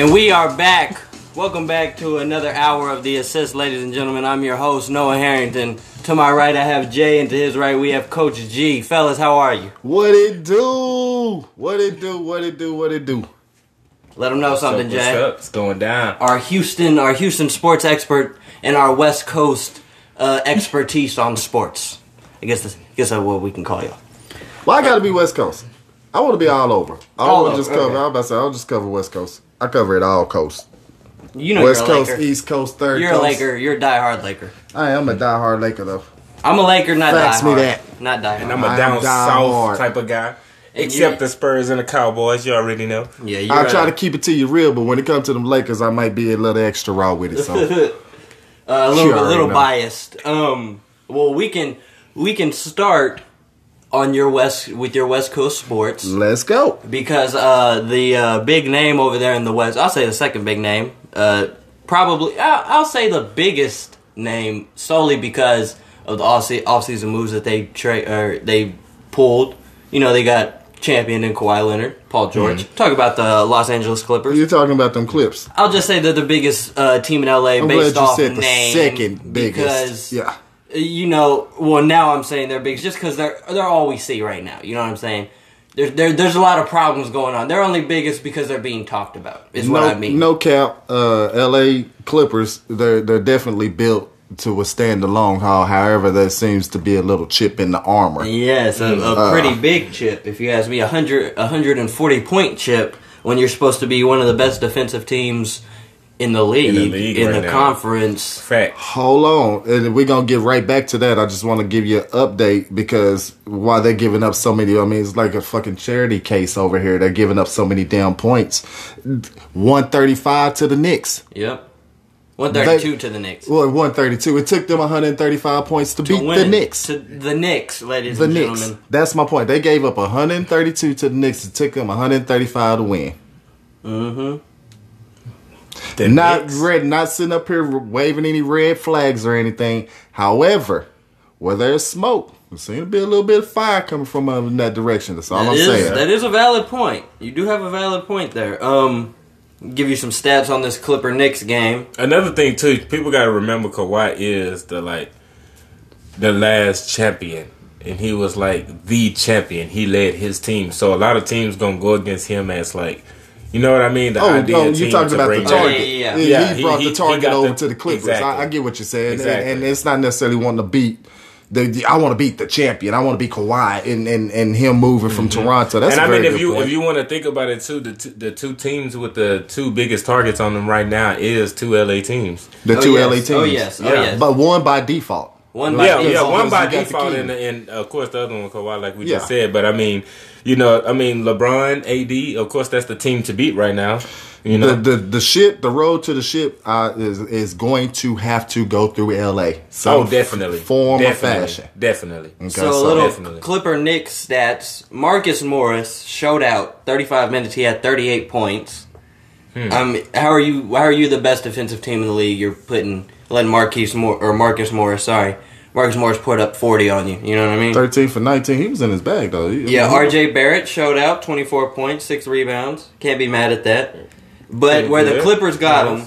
And we are back. Welcome back to another hour of the assist, ladies and gentlemen. I'm your host, Noah Harrington. To my right, I have Jay, and to his right, we have Coach G. Fellas, how are you? What it do? What it do? What it do? What it do? Let them know something, What's Jay. up? It's going down. Our Houston, our Houston sports expert, and our West Coast uh, expertise on sports. I guess that's, I guess that's what we can call y'all? Well, I gotta be West Coast. I want to be all over. I don't want to just cover. okay. I was about to say I'll just cover West Coast. I cover it all coast. You know West you're a Coast, Laker. East Coast, Third You're a Coast. Laker. You're a diehard Laker. I am a diehard Laker though. I'm a Laker, not Facts diehard. me that. Not diehard. And I'm a down down south hard. type of guy. Except you- the Spurs and the Cowboys, you already know. yeah, you're I a- try to keep it to you real, but when it comes to them Lakers, I might be a little extra raw with it. So uh, a little, a little know. biased. Um, well, we can we can start on your west with your West Coast sports let's go. because uh, the uh, big name over there in the West. I'll say the second big name. Uh, probably I'll, I'll say the biggest name solely because of the off offseason moves that they tra- or they pulled. You know, they got champion in Kawhi Leonard, Paul George. Mm-hmm. Talk about the Los Angeles Clippers. You're talking about them clips. I'll just say they're the biggest uh, team in LA I'm based off said the name second biggest. because yeah. You know. Well, now I'm saying they're big just because they're they're all we see right now. You know what I'm saying? There's there, there's a lot of problems going on. They're only biggest because they're being talked about. Is no, what I mean. no cap. Uh, L.A. Clippers. They're they're definitely built to withstand the long haul. However, there seems to be a little chip in the armor. Yes, a, a Uh. pretty big chip. If you ask me, a hundred a hundred and forty point chip when you're supposed to be one of the best defensive teams in the league in the, league right now. conference. Fact. Hold on, and we're gonna get right back to that. I just want to give you an update because why they're giving up so many. I mean, it's like a fucking charity case over here. They're giving up so many damn points. One thirty five to the Knicks. Yep, one thirty two to the Knicks. Well, one thirty two. It took them one hundred thirty five points to, beat the Win Knicks. To the Knicks, ladies the and Knicks. gentlemen. That's my point. They gave up 132 to the Knicks. It took them 135 to win. Mm-hmm. The Not Knicks. red. Not sitting up here waving any red flags or anything. However, where there's smoke, there seems to be a little bit of fire coming from uh, in that direction. That's all That I'm is- saying. that is a valid point. You do have a valid point there. Um, give you some stats on this Clipper Knicks game. Another thing too, people got to remember Kawhi is the like the last champion, and he was like the champion. He led his team, so a lot of teams gonna go against him as like, you know what I mean? The Oh, ideal no, you're talking about the target. back. Yeah, yeah, Yeah, yeah. he Yeah, brought he- the target over the- to the Clippers. exactly. I, I get what you're saying, and, Exactly. and it's not necessarily wanting to beat. The, the- I want to beat the champion. I want to be Kawhi and, and, and him moving from mm-hmm. Toronto. That's and a I very mean, if you point. if you want to think about it too, the two, the two teams with the two biggest targets on them right now is two LA teams. the Oh, two yes. LA teams. Oh, yes. Oh, Yeah. yes. But one by default. One by yeah, default. yeah, one by you got the default, and, and of course the other one Kawhi, like we Yeah. just said. But I mean, you know, I mean LeBron, AD, of course that's the team to beat right now. You know, The, the the ship, the road to the ship, uh, is is going to have to go through L.A. Some oh, definitely, form definitely, or fashion. definitely. Okay, So a little Definitely. Clipper Knicks stats. Marcus Morris showed out 35 minutes. He had 38 points. Hmm. Um, how are you? How are you the best defensive team in the league? You're putting letting Marquise Mor- or Marcus Morris. Sorry, Marcus Morris put up 40 on you. You know what I mean? Thirteen for nineteen. He was in his bag though. He- Yeah, R.J. Barrett showed out, 24 points, six rebounds. Can't be mad at that. But where the Clippers got him,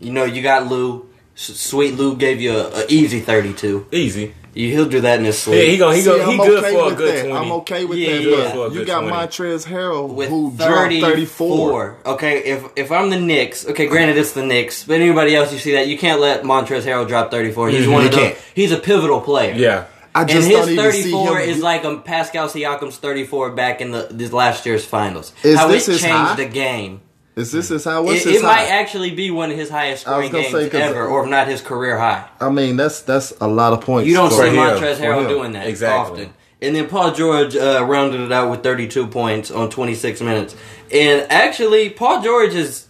you know, you got Lou. Sweet Lou gave you a, a easy 32. Easy. You, he'll do that in his Yeah, sleep. he go, he See, go, he I'm good okay for a good that. twenty. I'm okay with Yeah, that. yeah. But you got 20. Montrezl Harrell with who dropped 34. Okay, if if I'm the Knicks, okay, granted it's the Knicks, but anybody else you see that you can't let Montrezl Harrell drop 34. He's Mhm. one of the. He's a pivotal player. Yeah, I And just his don't even see 34 is like um, Pascal Siakam's 34 back in the this last year's finals. Is How this it changed high? the game. Is this his high? What's It, his it high? might actually be one of his highest I was scoring games say, 'cause- ever, or if not his career high. I mean, that's that's a lot of points. You don't for see him. Montrezl Harrell doing that Exactly. often. And then Paul George uh, rounded it out with 32 points on 26 minutes. And actually, Paul George is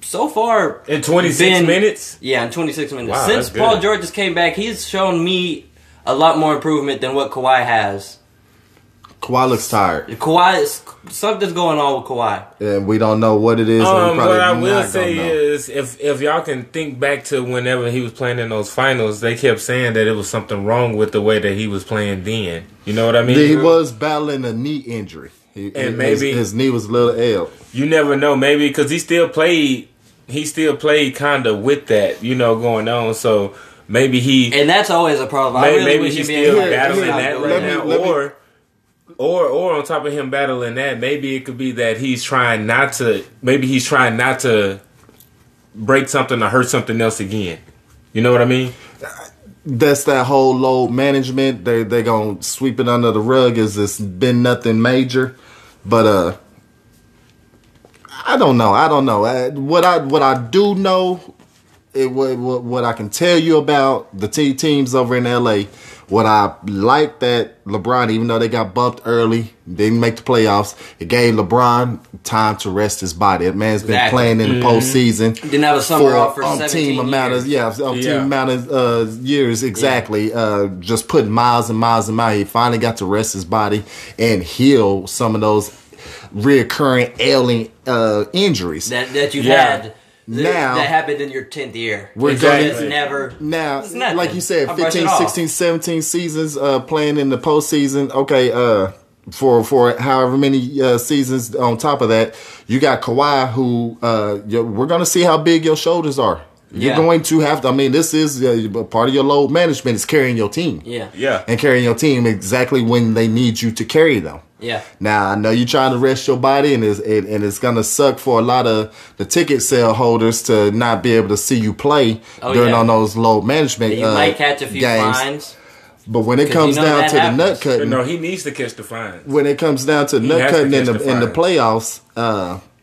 so far in twenty six been- minutes. Yeah, in 26 minutes. Wow, Since Paul. George has came back, he's shown me a lot more improvement than what Kawhi has. Kawhi looks tired, Kawhi, is, something's going on with Kawhi. and we don't know what it is. Um, what I will say is, if if y'all can think back to whenever he was playing in those finals, they kept saying that it was something wrong with the way that he was playing then. You know what I mean? he was battling a knee injury. He, And his- maybe- his, knee was a little L. You never know, maybe because he still played. He still played kind of with that, you know, going on. So maybe he And that's always a problem. I maybe, really maybe he's still battling that right Let now, let me- or or or on top of him battling that, maybe it could be that he's trying not to. Maybe he's trying not to break something or hurt something else again. You know what I mean? That's that whole load management. They they gonna sweep it under the rug as it's been nothing major, but uh, I don't know. I don't know. Uh, what I what I do know, it what what, what I can tell you about the T teams over in LA. What I like that LeBron, even though they got bumped early, didn't make the playoffs, it gave LeBron time to rest his body. That man's been Exactly. playing in the postseason. Didn't have a summer off for umpteen 17 amount of years. yeah, umpteen Yeah. amount of uh, years exactly. Uh, just putting miles and miles and miles. He finally got to rest his body and heal some of those reoccurring ailing uh, injuries. that that you've Yeah. had that, Now- that happened in your tenth year. We're It's gonna- never. Now, It's like you said, I 15, 16, 17 seasons uh, playing in the postseason. Okay, uh, for for however many uh, seasons on top of that, you got Kawhi, who uh, you we're going to see how big your shoulders are. You're Yeah. going to have to. I mean, this is uh, part of your load management is carrying your team. Yeah. Yeah. and carrying your team exactly when they need you to carry them. Yeah. Now I know you're trying to rest your body, and it's it, and it's gonna suck for a lot of the ticket sale holders to not be able to see you play Oh, during yeah. on those load management. You uh, might catch a few games. fines. but when it comes you know down that to the happens. nut cutting, No, he needs to catch the fine. when it comes down to He nut has to cutting in the the in the playoffs, uh, you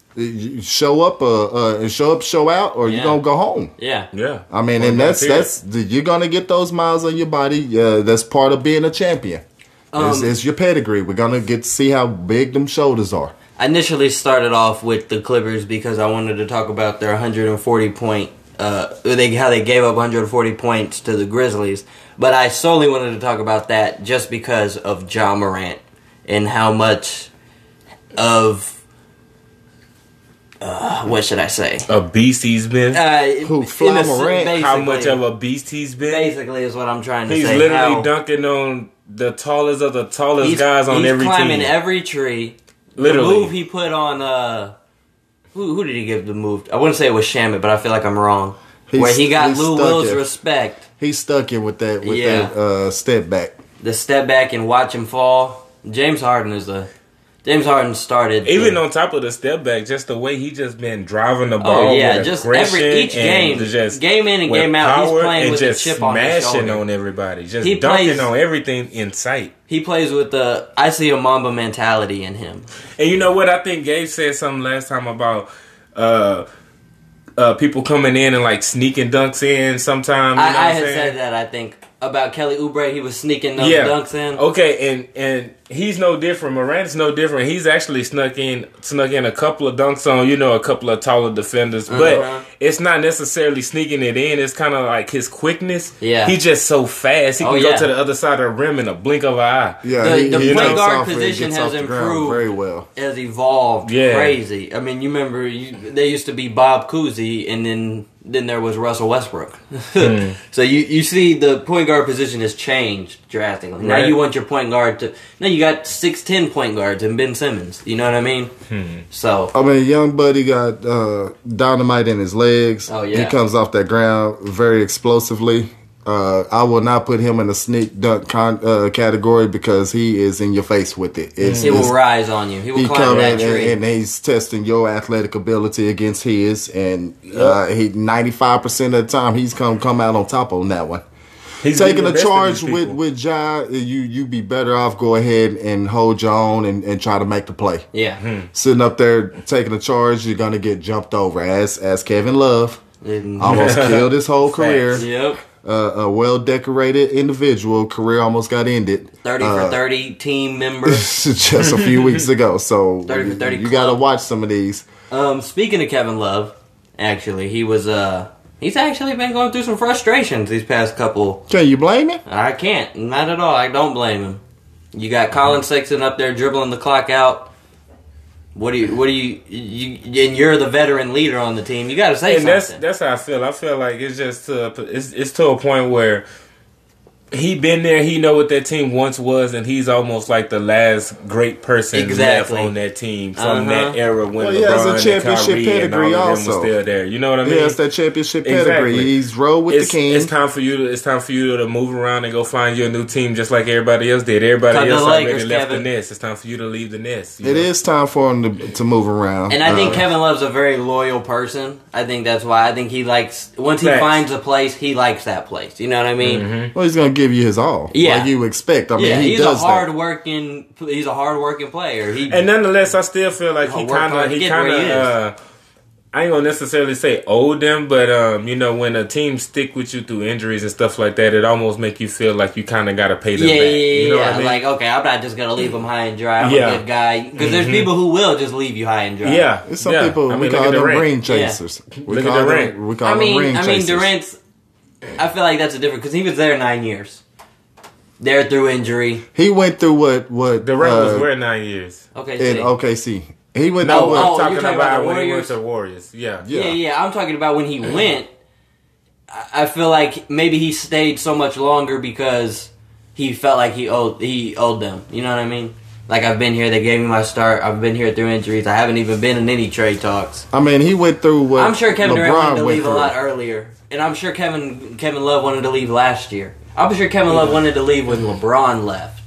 show up, uh, uh, show up, show out, or Yeah. you're gonna go home. Yeah. Yeah, I mean, Point and that's blank that's you're gonna get those miles on your body. Uh, that's part of being a champion. it's, Um, it's your pedigree. We're gonna get to see how big them shoulders are. I initially started off with the Clippers because I wanted to talk about their 140 point. Uh, they how they gave up 140 points to the Grizzlies, but I solely wanted to talk about that just because of Ja Morant and how much of what should I say? A beast he's been. Uh, Who, in Fly a s- Morant? How much of a beast he's been. basically is what I'm trying to He's say. He's literally how dunking on the tallest of the tallest guys on he's every climbing team. every tree. Literally. The move he put on uh who who did he give the move? I wouldn't say it was Shamet, but I feel like I'm wrong. He's- Where he got he's Lou stuck Will's it. respect, He's stuck in with that with Yeah. that uh, step back. the step back and watch him fall. James Harden is a James Harden started Even the- on top of the step back, just the way he just been driving the ball. Oh yeah, just every each game, just game in and game out, he's playing with a just chip on his smashing shoulder. on everybody, just He dunking plays- on everything in sight. he plays with the I see a Mamba mentality in him. And you know what? I think Gabe said something last time about uh, uh, people coming in and like sneaking dunks in. sometimes. you know I, I had saying? said that I think about Kelly Oubre. He was sneaking those yeah. dunks in. Okay, and and he's no different. Morant's no different. He's actually snuck in snuck in a couple of dunks on, you know, a couple of taller defenders. Uh-huh. But it's not necessarily sneaking it in. It's kind of like his quickness. Yeah. He's just so fast. He Oh, can yeah. go to the other side of the rim in a blink of an eye. Yeah, The- the he point guard position has off the ground improved. very well. has evolved Yeah. crazy. I mean, you remember you, there used to be Bob Cousy, and then then there was Russell Westbrook. Hmm. so you you see the point guard position has changed drastically. Now Right. you want your point guard to now you got six ten point guards and Ben Simmons. You know what I mean? Hmm. So I mean, young buddy got uh, dynamite in his legs. Oh, yeah. he comes off that ground very explosively. Uh, I will not put him in the sneak dunk con- uh, category because he is in your face with it. It's, he it's- will rise on you. He will he climb come that in tree. and, and he's testing your athletic ability against his, and uh, he ninety five percent of the time he's come come out on top on that one. He's Taking the a charge with people. with Ja, you you be better off go ahead and hold your own and, and try to make the play. yeah. Hmm. Sitting up there taking a charge, you're gonna get jumped over. As as Kevin Love almost killed his whole career. Yep. Uh, a well decorated individual career almost got ended. Thirty uh, for thirty team member. just a few weeks ago. So 30 for 30 you got to watch some of these. Um, speaking of Kevin Love, actually, he was uh he's actually been going through some frustrations these past couple Can you blame him? I can't. Not at all. I don't blame him. You got Collin Sexton up there dribbling the clock out. What do you? What do you? You and you're the veteran leader on the team. You got to say and that's something. that's how I feel. I feel like it's just to it's it's to a point where he been there. He know what that team once was, and he's almost like the last great person Exactly. left on that team from Uh-huh. that era when Well, he has a LeBron and championship Kyrie and all pedigree of them also. was still there. You know what I mean? He has that championship Exactly. pedigree. He's rolled with it's, the king. it's time for you to it's time for you to move around and go find your new team just like everybody else did. Everybody Cut the else already Lakers, left Kevin. the nest. It's time for you to leave the nest. you It know? is time for him to, to move around. And I think Uh, Kevin Love's a very loyal person. I think that's why. I think he likes once he Facts. finds a place, he likes that place. You know what I mean? Mm-hmm. Well, he's gonna give you his all. Yeah. like you expect. I mean, yeah, he he's a does that. hard working. He's a hard working player. He And nonetheless, I still feel like he kinda he kinda uh, I ain't gonna necessarily say owe them, but um, you know, when a team stick with you through injuries and stuff like that, it almost make you feel like you kind of got to pay them yeah, back. yeah, yeah, you know yeah. what I mean? Like, okay, I'm not just gonna leave him high and dry. I'm Yeah. a good guy because there's people who will just leave you high and dry. yeah, There's some yeah. people I we mean, look call at them Durant. ring chasers. We Look at call Durant. them. We call I them mean, ring I mean, chasers. Durant's. I feel like that's a different because he was there nine years. There through injury. He went through what what Durant uh, was where nine years. Okay, in see. OKC. He went No, through oh, I'm talking talking about, about the when he went Warriors? to Warriors. Yeah, Yeah. Yeah, yeah. I'm talking about when he went. I I feel like maybe he stayed so much longer because he felt like he owed he owed them. You know what I mean? Like I've been here, they gave me my start. I've been here through injuries. I haven't even been in any trade talks. I mean, he went through what I'm sure Kevin LeBron Durant wanted to leave a lot earlier, and I'm sure Kevin Kevin Love wanted to leave last year. I'm sure Kevin Love wanted to leave when LeBron left.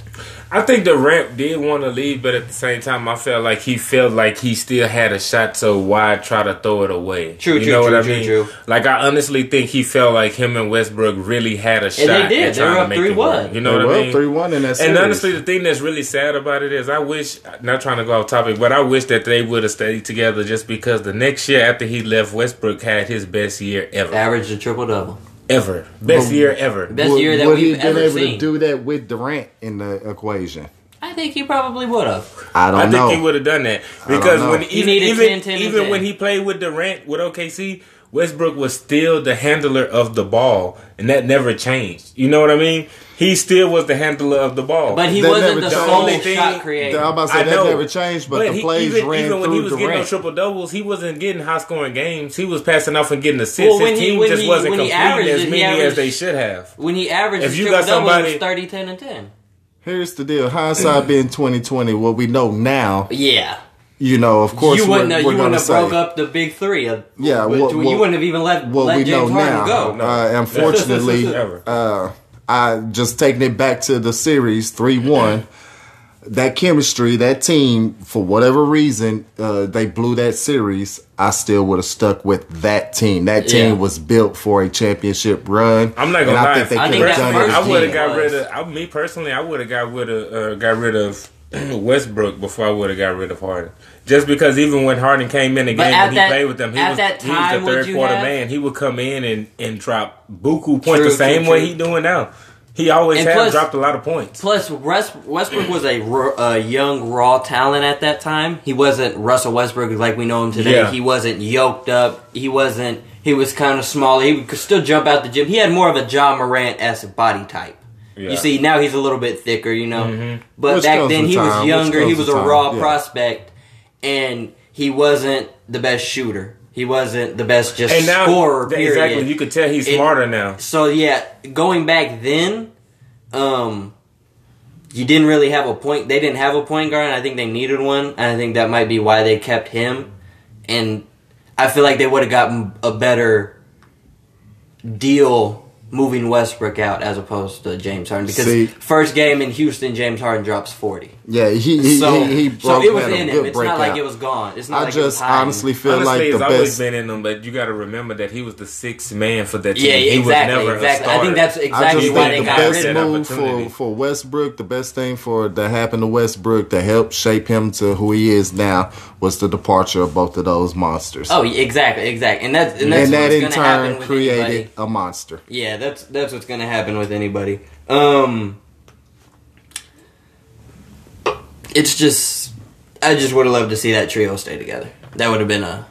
I think Durant did want to leave, but at the same time, I felt like he felt like he still had a shot. So why try to throw it away? True, you true, know what true, I mean? true. Like I honestly think he felt like him and Westbrook really had a shot. they did. at They were up it 3-1. You know They what were I up mean? three one in that series. And honestly, the thing that's really sad about it is, I wish, not trying to go off topic, but I wish that they would have stayed together just because the next year after he left, Westbrook had his best year ever. Averaged a triple double. Ever. Best But- year ever. Best would, year that would he we've been ever able seen. to do that with Durant in the equation? I think he probably would have. I don't know. I think he would have done that because when He even even, 10, 10, even 10. when he played with Durant with OKC, Westbrook was still the handler of the ball, and that never changed. You know what I mean? He still was the handler of the ball. But he That wasn't never the changed. sole only thing- shot creator. I'm about to say I that know. never changed, but, the he- plays even, ran even when through he was getting Durant. those triple doubles, he wasn't getting high scoring games. He was passing off and getting assists. Well, when His he- team when just he- wasn't when completing as it, he many as they should have. When he averaged If you triple got double, somebody- was 30, 10, and 10. Here's the deal: hindsight being 2020, what we know now, Yeah. You know, of course, you wouldn't we're, have, we're you gonna wouldn't have say broke up the big three. Of, Yeah, but what- you what- wouldn't have even let, what let we know James Harden now. go. Uh, unfortunately, uh, I just taking it back to the series three one. That chemistry, that team, for whatever reason, uh, they blew that series. I still would have stuck with that team. That team Yeah. was built for a championship run. I'm not gonna I lie. think they I could think have that done it. I would have got was- rid of. I, me personally, I would have got rid of uh, got rid of Westbrook before I would have got rid of Harden. Just because even when Harden came in the But game at when he that- played with them, he was, that he was the third quarter have- man. He would come in and, and drop buku points True, the same true, way true. he doing now. He always And has plus- dropped a lot of points. Plus, Westbrook was a young, raw talent at that time. He wasn't Russell Westbrook like we know him today. Yeah. He wasn't yoked up. He wasn't. He was kind of small. He could still jump out the gym. He had more of a Ja Morant esque body type. Yeah. You see, now he's a little bit thicker, you know. Mm-hmm. But Which back then he time, was younger. He was a time, raw yeah. prospect, and he wasn't the best shooter. He wasn't the best just And now, scorer. th- Period. exactly, you could tell he's It- smarter now. So yeah, going back then, um, you didn't really have a point. They didn't have a point guard. And I think they needed one, and I think that might be why they kept him. And I feel like they would have gotten a better deal moving Westbrook out as opposed to James Harden because See- first game in Houston, James Harden drops forty. Yeah, he he, so he, he so broke, it was in him. good It's not like it was gone. It's not I like it was just honestly feel Honestly, like it's the always been in them, but you got to remember that he was the sixth man for that team. Yeah, he exactly, was never exactly. A I think starter. that's I exactly just why think they the got best rid of that him. move opportunity. for, for Westbrook, the best thing for that happened to Westbrook to help shape him to who he is now was the departure of both of those monsters. Oh, exactly, exactly, and that's and that's and that in going to happen turn created anybody. a monster. Yeah, that's that's what's going to happen with anybody. Um, it's just I just would have loved to see that trio stay together. That would have been a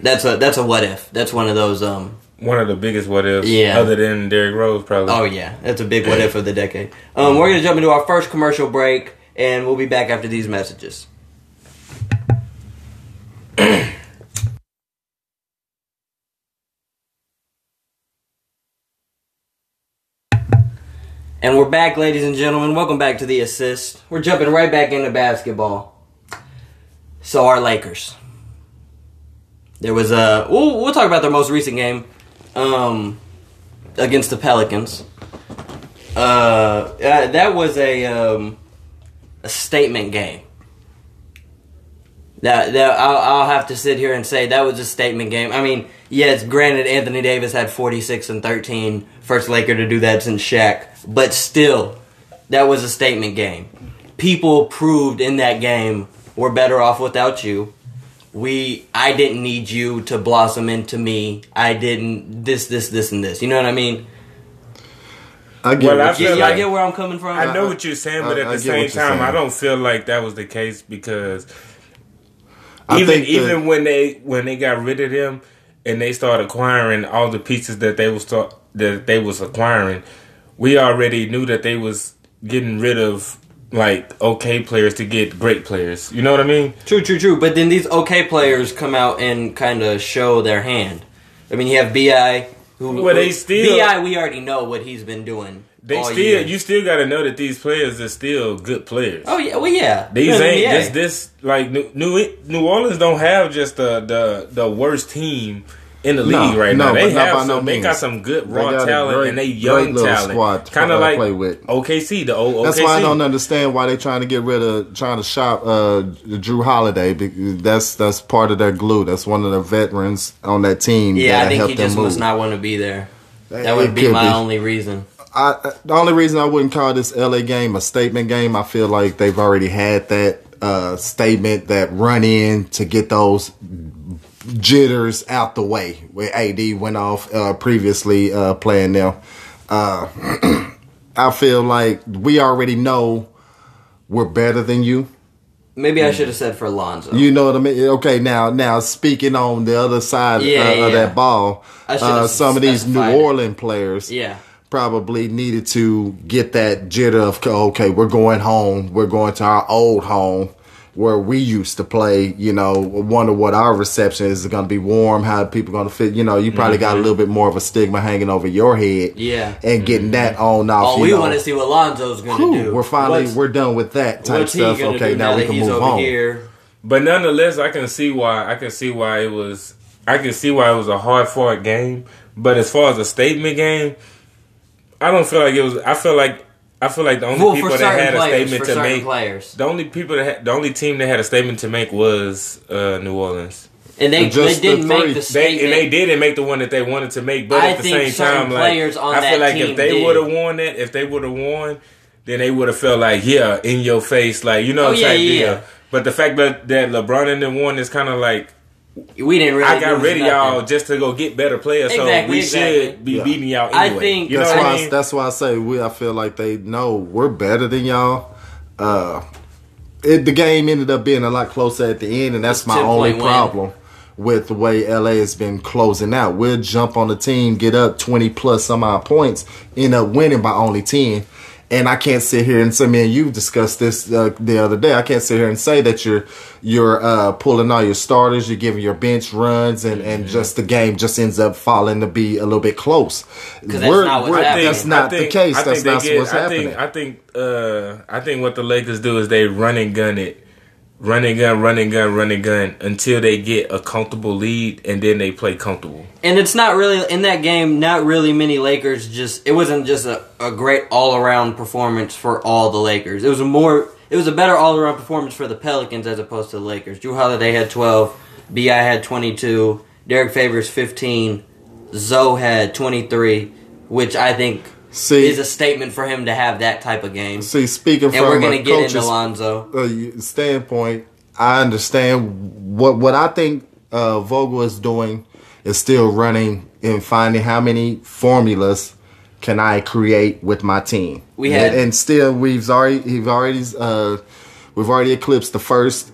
that's a that's a what if. That's one of those. Um, One of the biggest what ifs, Yeah. other than Derrick Rose, probably. oh yeah, that's a big what if of the decade. Um, we're going to jump into our first commercial break, and we'll be back after these messages. And we're back, ladies and gentlemen. Welcome back to the assist. We're jumping right back into basketball. So our Lakers. There was a. We'll, we'll talk about their most recent game, um, against the Pelicans. Uh, uh, that was a um, a statement game. That that I'll, I'll have to sit here and say that was a statement game. I mean, yes, granted, Anthony Davis had forty six and 13, first Laker to do that since Shaq, but still, that was a statement game. People proved in that game we're better off without you. We, I didn't need you to blossom into me. I didn't this, this, this, and this. You know what I mean? I get Well, I feel you Yeah, say. y'all get where I'm coming from. I know what you're saying, but I- at I the get same time, saying. I don't feel like that was the case because I even think even when they when they got rid of them and they started acquiring all the pieces that they was start, that they was acquiring, we already knew that they was getting rid of like okay players to get great players. You know what I mean? True, true, true. But then these okay players come out and kind of show their hand. I mean, you have Bi, who Well, they still- Bi. We already know what he's been doing. They still year. you still got to know that these players are still good players. Oh yeah, well yeah. These Yeah, ain't yeah. just this like New New New Orleans don't have just the the the worst team in the No, league right no, now. They have some. no they means. got some good raw talent great- and they young little talent. squad Kind of like play with. OKC, the old OKC. That's why I don't understand why they trying to get rid of trying to shop uh, Jrue Holiday. Because that's that's part of their glue. That's one of the veterans on that team. Yeah, that I think he them just move. must not want to be there. That It would be my be. only reason. I, the only reason I wouldn't call this LA game a statement game, I feel like they've already had that uh, statement, that run in to get those jitters out the way. Where AD went off uh, previously uh, playing them. Uh, I feel like we already know we're better than you. Maybe I should have said for Lonzo. You know what I mean? Okay, now now speaking on the other side Yeah, uh, yeah. of that ball, uh, some of these New. Orleans players, yeah. probably needed to get that jitter of okay, we're going home, we're going to our old home where we used to play. You know, wonder what our reception is going to be warm, how people going to fit. You know, you probably got a little bit more of a stigma hanging over your head, Mm-hmm. Yeah. and getting that on off. Oh, you we know. want to see what Lonzo's going to do. We're finally What's- we're done with that type what's stuff. gonna Okay, do now we that can he's move over on. here? But nonetheless, I can see why. I can see why it was. I can see why it was a hard fought game. But as far as a statement game, I don't feel like it was. I feel like I feel like the only Well, people that had a players, statement for to make. players, The only people that had, the only team that had a statement to make was uh, New Orleans. and they Just they didn't the make three. the They statement. and they didn't make the one that they wanted to make, but I at the think same certain time, like on I that feel like team if they would have won that, if they would have won, then they would have felt like yeah, in your face, like you know, Oh, what yeah, type yeah, deal. yeah. But the fact that that LeBron and them won is kind of like we didn't really. I got lose rid of y'all just to go get better players, so we exactly. should be Yeah. beating y'all I think- you know that's what why I mean? that's why I say we. I feel like they know we're better than y'all. Uh, it, the game ended up being a lot closer at the end, and that's It's my only point win. problem with the way LA has been closing out. We'll jump on the team, get up twenty plus some odd points, end up winning by only ten. And I can't sit here and say, man, you've discussed this uh, the other day. I can't sit here and say that you're you're uh, pulling all your starters, you're giving your bench runs, and, and just the game just ends up falling to be a little bit close. 'Cause that's not what's we're- that's not the case. I That's not get- what's I happening. Think, I think. Uh, I think what the Lakers do is they run and gun it, run and gun, run and gun, run and gun until they get a comfortable lead, and then they play comfortable. And it's not really in that game. Not really many Lakers. Just it wasn't just a, a great all around performance for all the Lakers. It was a more. It was a better all around performance for the Pelicans as opposed to the Lakers. Jrue Holiday had twelve. Bi had twenty two. Derrick Favors fifteen. Zoe had twenty three, which I think See- is a statement for him to have that type of game. See, speaking and from we're gonna a get into Lonzo. uh, standpoint, I understand what what I think uh, Vogel is doing is still running and finding how many formulas can I create with my team. We had- and, and still we've already we've already uh, we've already eclipsed the first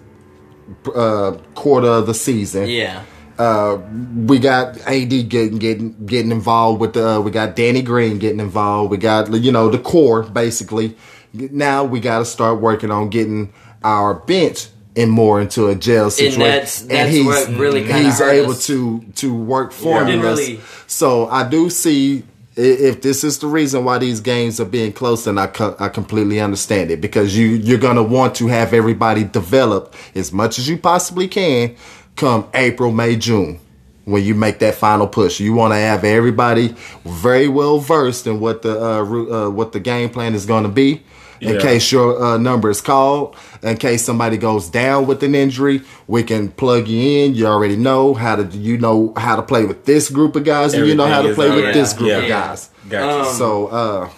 uh, quarter of the season. Yeah. Uh, we got AD getting getting getting involved with the. Uh, we got Danny Green getting involved. We got you know the core basically. Now we got to start working on getting our bench in more into a jail situation. that's- that's what really kinda he's able us. to to work didn't formulas. really- So I do see if this is the reason why these games are being close, then I co- I completely understand it because you you're gonna want to have everybody develop as much as you possibly can come April, May, June. When you make that final push, you want to have everybody very well versed in what the uh, uh, what the game plan is going to be, in Yeah. case your uh, number is called. In case somebody goes down with an injury, we can plug you in. You already know how to you know how to play with this group of guys, and you know how to play with already- this group of guys. Gotcha. Um, So, uh,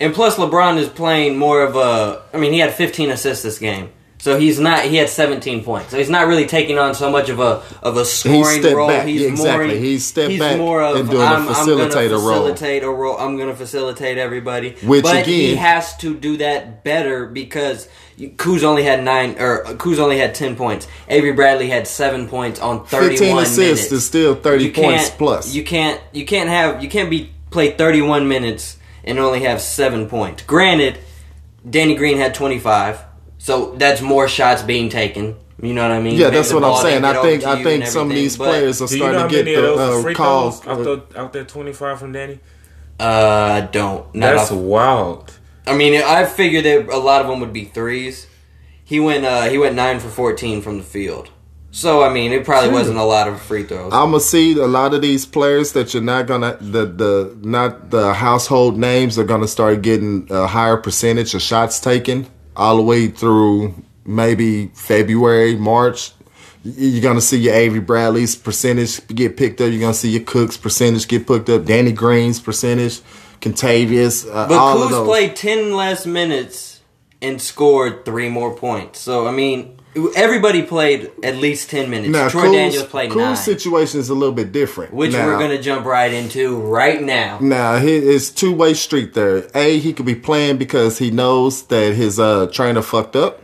And plus, LeBron is playing more of a. I mean, he had 15 assists this game, so he's not. He had 17 points, so he's not really taking on so much of a of a scoring stepped role. back. He's Yeah, exactly. more. He's stepped he's back more of and doing a I'm, I'm gonna facilitator role. facilitate a role. I'm going to facilitate everybody. Which, but he has to do that better because. Kuz only had nine, or Kuz only had ten points. Avery Bradley had seven points on thirty-one 15 assists minutes. is still 30 You points can't- plus. You can't you can't have you can't be play 31 minutes and only have 7 points. Granted, Danny Green had 25. So that's more shots being taken. You know what I mean? yeah, Maybe that's what I'm saying. I think I think some of these players are Do you know starting to get many the uh, calls. out there, out there 25 from Danny? Uh, I don't. Not That's off- wild. I mean, I figured that a lot of them would be threes. He went uh he went 9 for 14 from the field. So I mean, it probably wasn't a lot of free throws. I'm gonna see a lot of these players that you're not gonna the the not the household names are gonna start getting a higher percentage of shots taken all the way through maybe February, March. You're gonna see your Avery Bradley's percentage get picked up. You're gonna see your Cook's percentage get picked up. Danny Green's percentage, Kentavious, uh, But all of Kuz played 10 less minutes and scored 3 more points. So, I mean, everybody played at least 10 minutes. now, Troy Kuz's, Daniels played Kuz's 9. situation is a little bit different, which Now- we're going to jump right into right now. Now it's two way street there. A he could be playing because he knows that his uh, trainer fucked up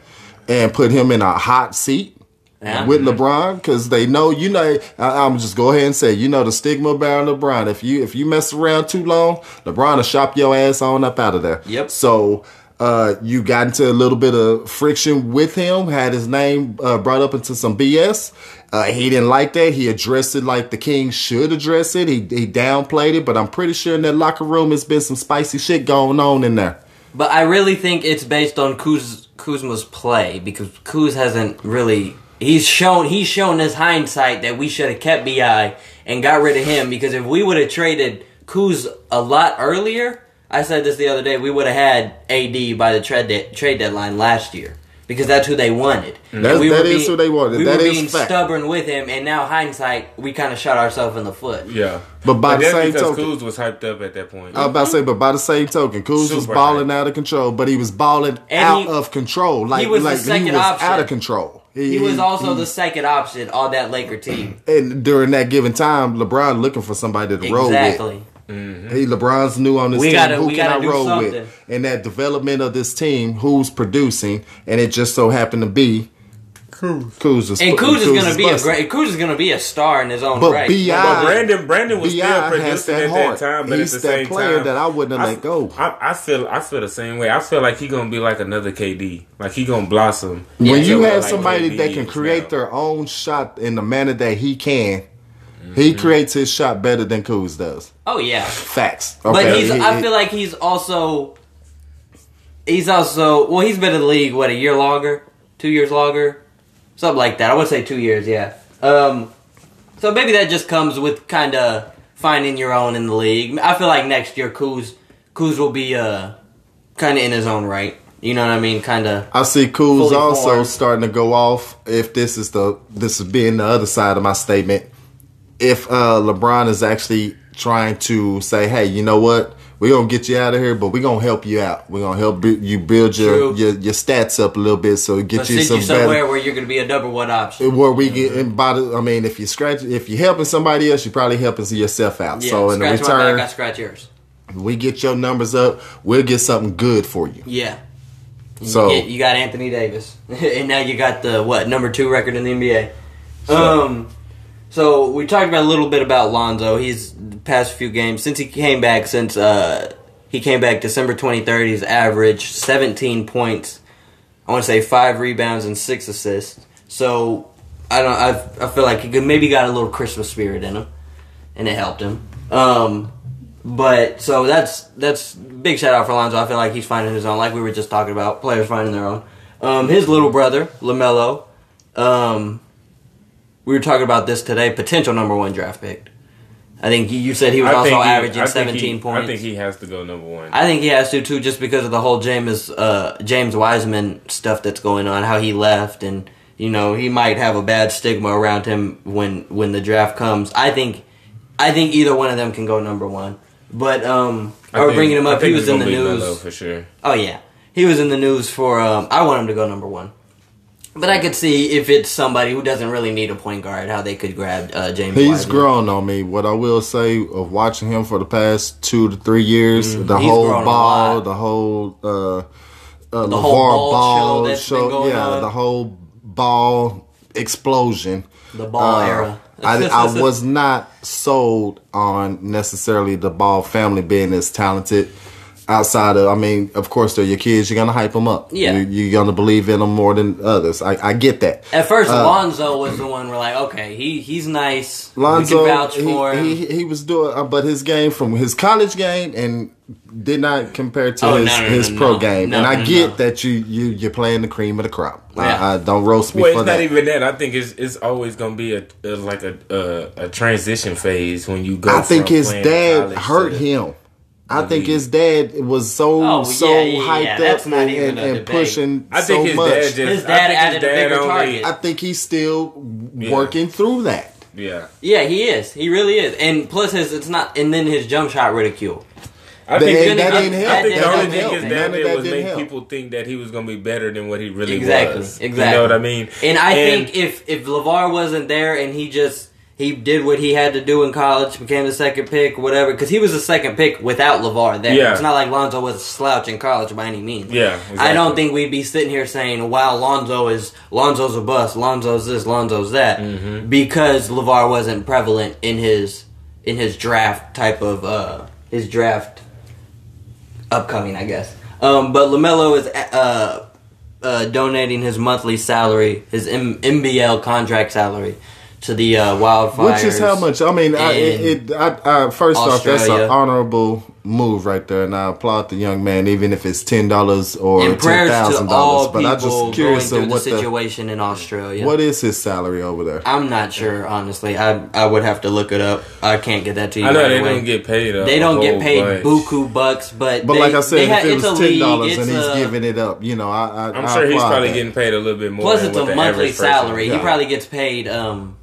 and put him in a hot seat Yeah. with LeBron because they know you know. I, I'm just go ahead and say you know the stigma about LeBron. If you if you mess around too long, LeBron will shop your ass on up out of there. Yep. So. Uh, you got into a little bit of friction with him, had his name uh, brought up into some BS. Uh, he didn't like that. He addressed it like the king should address it. He, he downplayed it, but I'm pretty sure in that locker room, it's been some spicy shit going on in there. But I really think it's based on Kuz, Kuzma's play because Kuz hasn't really. He's shown he's shown this hindsight that we should have kept Bi and got rid of him because if we would have traded Kuz a lot earlier, I said this the other day, we would have had AD by the trade de- trade deadline last year because that's who they wanted. Mm. That's- we that were is who they wanted. We That were is being fact. stubborn with him, and now hindsight, we kind of shot ourselves in the foot. Yeah. But by the same because token- Kuz was hyped up at that point. I was about to say, but by the same token, Kuz was Super balling high. out of control, but he was balling And out he- of control. Like he was the like second he was option. out of control. He was also the second option on that Laker team. and during that given time, LeBron looking for somebody to roll with. Mm-hmm. Exactly. He LeBron's new on this We team. gotta- who we can I roll something. with? And that development of this team, who's producing, and it just so happened to be Kuz. Kuz is And Kuz is going to be a great. Kuz is going to be a star in his own But right. B.I. But Brandon, Brandon was B.I. still has producing that at heart. that time, but He's at the that same player time, that I wouldn't have I- let go. I, I feel, I feel the same way. I feel like he's gonna be like another KD, like he's gonna blossom. when you have like somebody KD that can create now. their own shot in the manner that he can, he Mm-hmm. creates his shot better than Kuz does. oh yeah, Facts. but he's. he- I feel like he's also. He's also well. He's been in the league what a year longer, two years longer, something like that. I would say two years. Yeah. Um. So maybe that just comes with kind of finding your own in the league. I feel like next year Kuz, Kuz will be uh kind of in his own right. You know what I mean? Kind of. I see Kuz also formed. starting to go off. If this is the this is being the other side of my statement, if uh, LeBron is actually trying to say, "Hey, you know what? We're gonna get you out of here, but we're gonna help you out. We're gonna help you build your, your your stats up a little bit, so get you sit some you somewhere better." where you're going to be a number one option. Where we get and by the, I mean, if you scratch, if you're helping somebody else, you're probably helping yourself out. Yeah, so in the scratch my return, back, I scratch yours. we get your numbers up. We'll get something good for you. Yeah. So- you, get- you got Anthony Davis, and now you got the what number two record in the NBA. Um, so we talked about a little bit about Lonzo. He's past few games since he came back. Since uh, he came back December twenty third, he's averaged seventeen points. I want to say five rebounds and six assists. So I don't. I I feel like he could maybe got a little Christmas spirit in him, and it helped him. Um, But so that's that's big shout out for Lonzo. I feel like he's finding his own, like we were just talking about, players finding their own. Um, his little brother LaMelo, um, we were talking about this today. Potential number one draft pick. I think you said he was I also he- averaging I 17 he- points. I think he has to go number one. I think he has to too, just because of the whole James uh, James Wiseman stuff that's going on, how he left, and you know he might have a bad stigma around him when when the draft comes. I think I think either one of them can go number one. But um, I or think- bringing him up, he was in the news. For sure. Oh yeah, he was in the news for. Um, I want him to go number one. But I could see if it's somebody who doesn't really need a point guard, how they could grab uh, James. He's Wiseman. grown on me. What I will say of watching him for the past two to three years, the Mm-hmm. He's whole ball, the whole uh, uh, the whole ball show been going yeah, on. the whole ball explosion. The ball Uh, era. I, I was not sold on necessarily the ball family being as talented. Outside of, I mean, of course, they're your kids. You're gonna hype them up. Yeah. you, you're gonna believe in them more than others. I, I get that. At first, Uh, Lonzo was the one we're like, okay, he he's nice. Lonzo, we can vouch he, him. he he was doing, uh, but his game from his college game and did not compare to Oh, his, no, no, his no, pro no. game. No, and I no, get no. that you you you're playing the cream of the crop. Yeah. I, I don't roast me Well, for it's not even that. I think it's it's always gonna be a, a like a, a a transition phase when you go. I think his dad hurt to- him. I think his dad was so Oh, so yeah, yeah, hyped yeah. up That's not and, even and, a and debate. pushing I so his much. dad just. His I dad think added a his dad bigger only, target. I think he's still Yeah. working through that. Yeah, yeah, he is. He really is. And plus, his it's not. And then his jump shot ridicule. I That think ain't- that I- didn't I help. think the that only didn't thing help. his None dad of did was didn't make help. people think that he was going to be better than what he really was. Exactly. was. Exactly. You know what I mean? And I think if if LaVar wasn't there and he just he did what he had to do in college, became the second pick, whatever, because he was the second pick without LaVar there. Yeah. It's not like Lonzo was a slouch in college by any means. Yeah, I don't think we'd be sitting here saying, "Wow, Lonzo is Lonzo's a bust, Lonzo's this, Lonzo's that," Mm-hmm. because LaVar wasn't prevalent in his in his draft type of uh his draft upcoming, I guess. Um, but LaMelo is uh, uh, donating his monthly salary, his M- NBL contract salary, to the uh, Wildfires. Which is how much? I mean, I, it, it, I, I, first off, that's an honorable move right there, and I applaud the young man, even if it's ten dollars or And ten prayers thousand to all dollars. But I'm just curious of what the the situation in Australia. what is his salary over there. I'm not sure, honestly. I I would have to look it up. I can't get that to you. I know right they away. don't get paid. A, They don't a get paid bunch. buku bucks, but But they- like I said, ha- if it it's was ten dollars and he's a- giving it up, you know, I, I I'm I sure he's probably that. getting paid a little bit more. Plus, than it's a the monthly salary. He probably gets paid. Um,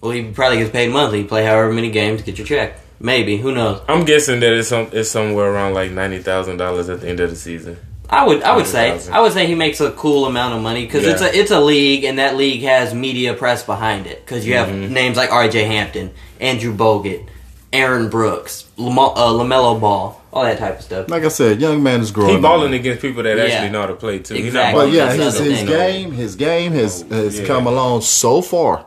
well, he probably gets paid monthly. You play however many games, get your check. Maybe who knows? I'm guessing that it's some it's somewhere around like ninety thousand dollars at the end of the season. I would I would say 100,000. I would say he makes a cool amount of money because it's a it's a league and that league has media press behind it because you have Mm-hmm. names like R.J. Hampton, Andrew Bogut, Aaron Brooks, Lamo- uh, LaMelo Ball, all that type of stuff. Like I said, young man is growing. He balling me. against people that Yeah. actually know how to play too. He not Exactly. But yeah, his his game, his game has has yeah. come along so far.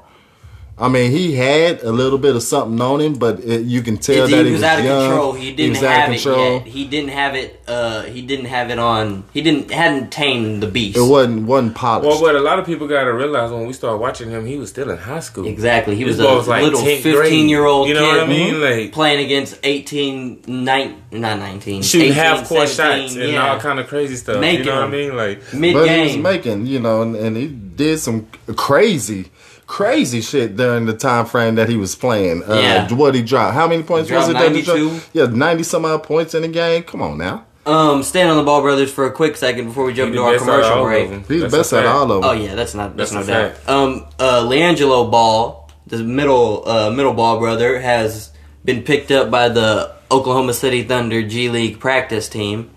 I mean, he had a little bit of something on him, but it, you can tell It's- that he he was was out of young. control. He didn't was out of have it yet. He didn't have it. Uh, he didn't have it on. He didn't hadn't tamed the beast. It wasn't wasn't polished. Well, what a lot of people got to realize when we started watching him, he was still in high school. Exactly. He was a boy was like little 15 year old You know what I mean? mhm, Like- playing against 18, nine, not 19. Shooting 18, half court shots and yeah. all kind of crazy stuff. Making you know what I mean? Like Mid but he was game. making, you know, and, and he did some crazy, crazy shit during the time frame that he was playing. Uh, Yeah. What he dropped? How many points He was it? dropped that he dropped? 92. Yeah, ninety some odd points in the game. Come on now, Um, staying on the ball, brothers, for a quick second before we jump he into our best out of commercial break. he's That's best out of fact. all of them. Oh yeah, that's not that's, That's no a doubt. Um, uh, LiAngelo Ball, the middle uh, middle ball brother, has been picked up by the Oklahoma City Thunder G League practice team,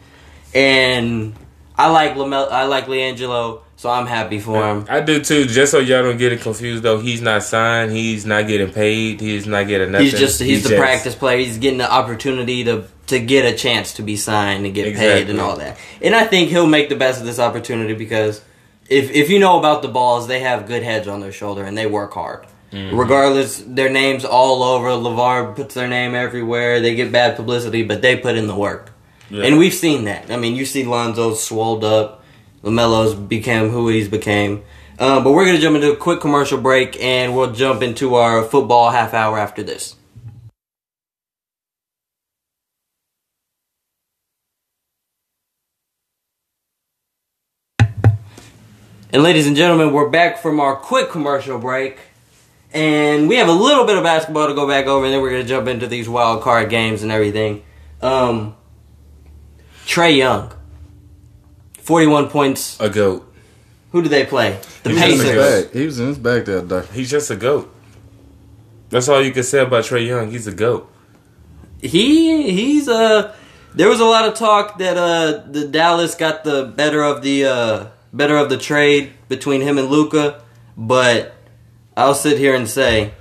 and I like Lamel, I like LiAngelo, so I'm happy for him. I do too. Just so y'all don't get it confused, though, he's not signed. He's not getting paid. He's not getting nothing. He's just he's, the just- practice player. He's getting the opportunity to to get a chance to be signed and get paid and all that. And I think he'll make the best of this opportunity because if if you know about the balls, they have good heads on their shoulder and they work hard. Mm-hmm. Regardless, their names all over. LaVar puts their name everywhere. They get bad publicity, but they put in the work. Yeah. And we've seen that. I mean, you see Lonzo swolled up. LaMelo's became who he's became. Uh, but we're going to jump into a quick commercial break and we'll jump into our football half hour after this. And ladies and gentlemen, we're back from our quick commercial break. And we have a little bit of basketball to go back over, and then we're going to jump into these wild card games and everything. Um, Trae Young. 41 points. A goat. Who do they play? The He's He was in his Pacers. bag. He was in his bag the other day. He's just a goat. That's all you can say about Trae Young. He's a goat. He he's a. there was a lot of talk that uh the Dallas got the better of the uh better of the trade between him and Luka, but I'll sit here and say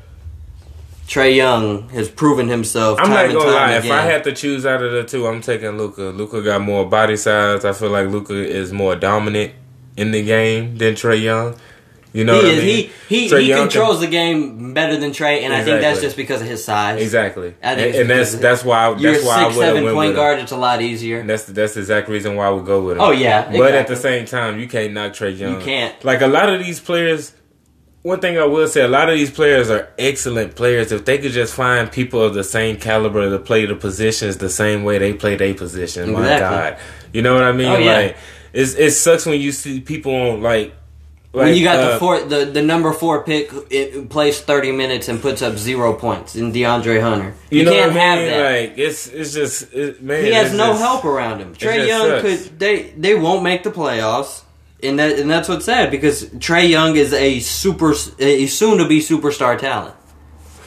Trae Young has proven himself. I'm time not gonna lie. If. I had to choose out of the two, I'm taking Luka. Luka got more body size. I feel like Luka is more dominant in the game than Trae Young. You know he is I mean? he he, he Young can- controls the game better than Trae, and I think that's just because of his size. exactly, and, and that's that's why You're that's a why I six would seven point guard. It's a lot easier. And that's that's the exact reason why I would go with him. Oh, yeah, but at the same time, you can't knock Trae Young. You can't. Like a lot of these players. One thing I will say, a lot of these players are excellent players. If they could just find people of the same caliber to play the positions the same way they play their position, my God, you know what I mean? Oh, yeah. Like, it's, it sucks when you see people on like. when you got uh, the four, the the number four pick, it plays thirty minutes and puts up zero points in DeAndre Hunter. You, you know can't I have mean? that. Like it's it's just it, man. he has no just- help around him. Trae Young sucks. could they they won't make the playoffs, and that and that's what's sad because Trae Young is a super a soon to be superstar talent.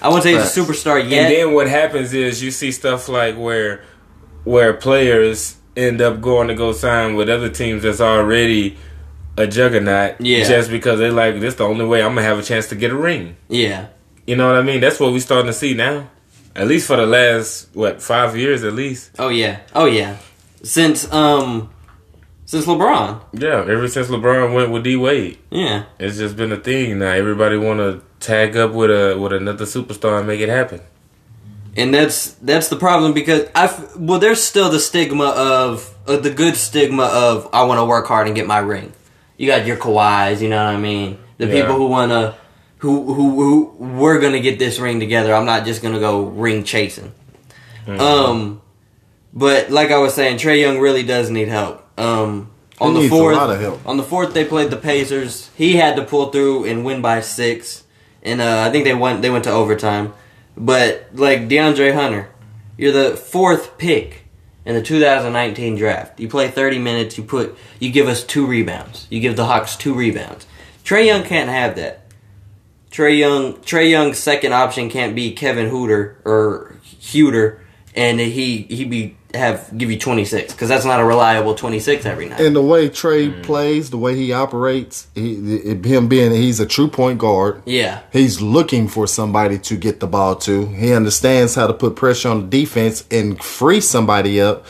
I wouldn't say he's a superstar superstar And then what happens is you see stuff like where where players end up going to go sign with other teams that's already a juggernaut Yeah. just because they're like this the only way I'm gonna have a chance to get a ring. yeah, You know what I mean? That's what we starting to see now. At least for the last what five years at least. oh yeah, oh yeah. Since um, since LeBron, Yeah, ever since LeBron went with D Wade, yeah. it's just been a thing now. Everybody want to tag up with a with another superstar and make it happen. and that's that's the problem because I well, there's still the stigma of uh, the good stigma of I want to work hard and get my ring. You got your Kawhis, you know what I mean? The Yeah. people who want to who who who we're gonna get this ring together. I'm not just gonna go ring chasing. Mm-hmm. Um, but like I was saying, Trae Young really does need help. Um, on He the fourth, lot of help. on the fourth, they played the Pacers. He had to pull through and win by six, and uh, I think they went they went to overtime. But like DeAndre Hunter, you're the fourth pick in the 2019 draft. You play 30 minutes. You put you give us two rebounds. You give the Hawks two rebounds. Trae Young can't have that. Trae Young Trae Young's second option can't be Kevin Hooter or Huter, and he he be have give you 26 because that's not a reliable 26 every night. And the way Trae mm. plays, the way he operates, he, him being he's a true point guard. yeah, He's looking for somebody to get the ball to. He understands how to put pressure on the defense and free somebody up.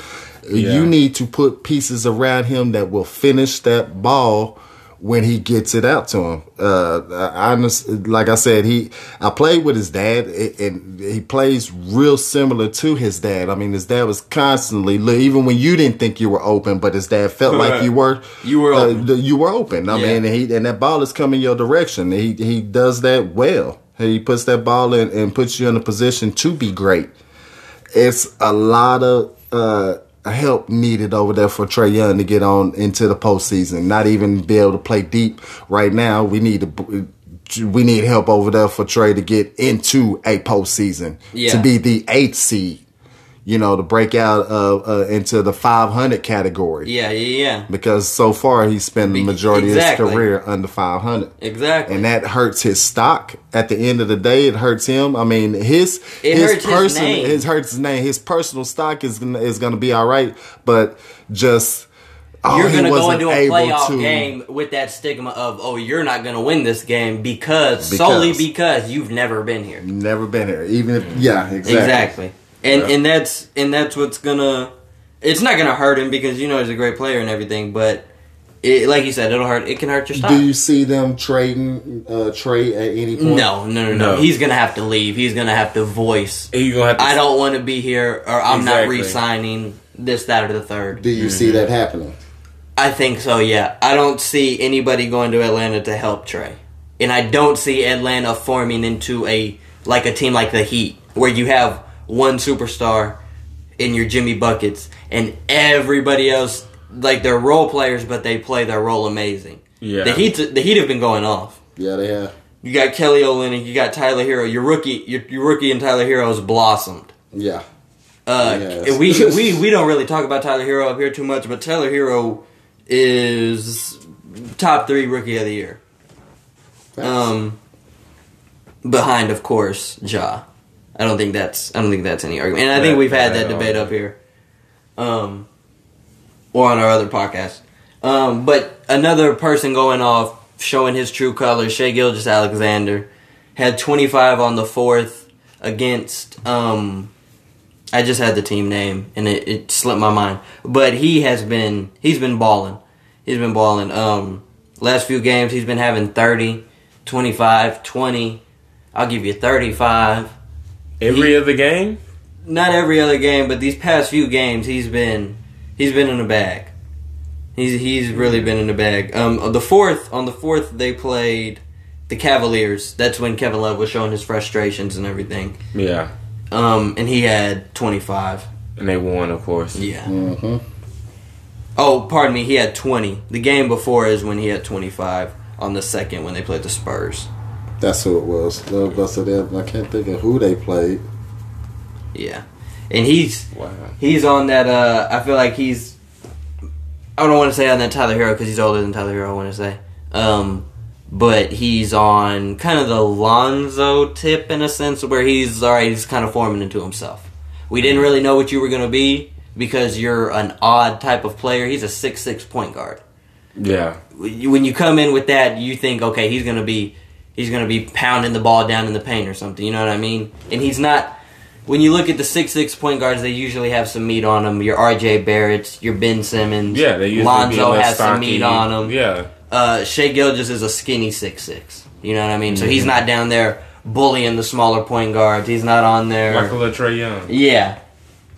Yeah. You need to put pieces around him that will finish that ball when he gets it out to him. Uh, I like I said, he I played with his dad, and he plays real similar to his dad. I mean, his dad was constantly even when you didn't think you were open, but his dad felt like you were. You were uh, open. the- you were open. I Yeah. mean, and he and that ball is coming your direction. He he does that well. He puts that ball in and puts you in a position to be great. It's a lot of uh, help needed over there for Trae Young to get on into the postseason. Not even be able to play deep right now. We need to. We need help over there for Trae to get into a postseason Yeah. to be the eighth seed. You know, to break out uh, uh, into the 500 category yeah, yeah, yeah. because so far he's spent the majority exactly. of his career under 500 Exactly. and that hurts his stock at the end of the day it hurts him i mean his It his his person name. his hurts his name his personal stock is gonna is gonna be all right but just oh, you're he gonna go into a playoff to- game with that stigma of oh you're not gonna win this game because, Because. solely because you've never been here. never been here even if yeah exactly, Exactly. And Yeah. and that's and that's what's gonna it's not gonna hurt him because you know he's a great player and everything, but it, like you said, it'll hurt. It can hurt your stock. do you see them trading uh trade at any point no, no, no, no, No. He's gonna have to leave. He's gonna have to voice. You gonna have to I don't want to be here, or I'm not re-signing this, that, or the third. do you see that happening I think so. Yeah, I don't see anybody going to Atlanta to help Trae, and I don't see Atlanta forming into a like a team like the Heat, where you have one superstar in your Jimmy buckets, and everybody else like they're role players, but they play their role amazing. Yeah. The Heat, the Heat have been going off. Yeah, they have. You got Kelly Olynyk, you got Tyler Herro. Your rookie, your, your rookie and Tyler Herro has blossomed. Yeah. Uh, Yes. we we we don't really talk about Tyler Herro up here too much, but Tyler Herro is top three rookie of the year. Um, behind, of course, Ja. I don't think that's I don't think that's any argument, and I think we've had that debate up here, um, or on our other podcast. Um, but another person going off, showing his true colors, Shai Gilgeous-Alexander, had 25 on the fourth against. Um, I just had the team name and it, it slipped my mind, but he has been he's been balling. He's been balling. Um, last few games he's been having 30, 25, 20. I'll give you 35 Every other game? not every other game, but these past few games, he's been he's been in the bag. He's he's really been in the bag. Um, the fourth on the fourth they played the Cavaliers. That's when Kevin Love was showing his frustrations and everything. Yeah. Um, and he had twenty five. And they won, of course. Yeah. Mm-hmm. Oh, pardon me. He had twenty. The game before is when he had twenty five on the second when they played the Spurs. That's who it was. Love busted them. I can't think of who they played. Yeah, and he's Wow. He's on that. Uh, I feel like he's. I don't want to say on that Tyler Herro because he's older than Tyler Herro. I want to say, um, but he's on kind of the Lonzo tip in a sense where he's all right. He's kind of forming into himself. We didn't really know what you were gonna be because you're an odd type of player. He's a six six point guard. Yeah. When you come in with that, you think, okay, he's gonna be he's gonna be pounding the ball down in the paint or something. You know what I mean? And he's not. When you look at the six six point guards, they usually have some meat on them. Your R.J. Barrett's, your Ben Simmons, Yeah, they usually be a Lonzo has some meat on him. Yeah. Uh, Shai Gilgeous is a skinny six six. You know what I mean? So Mm-hmm. he's not down there bullying the smaller point guards. He's not on there. Like a little Trae Young. Yeah,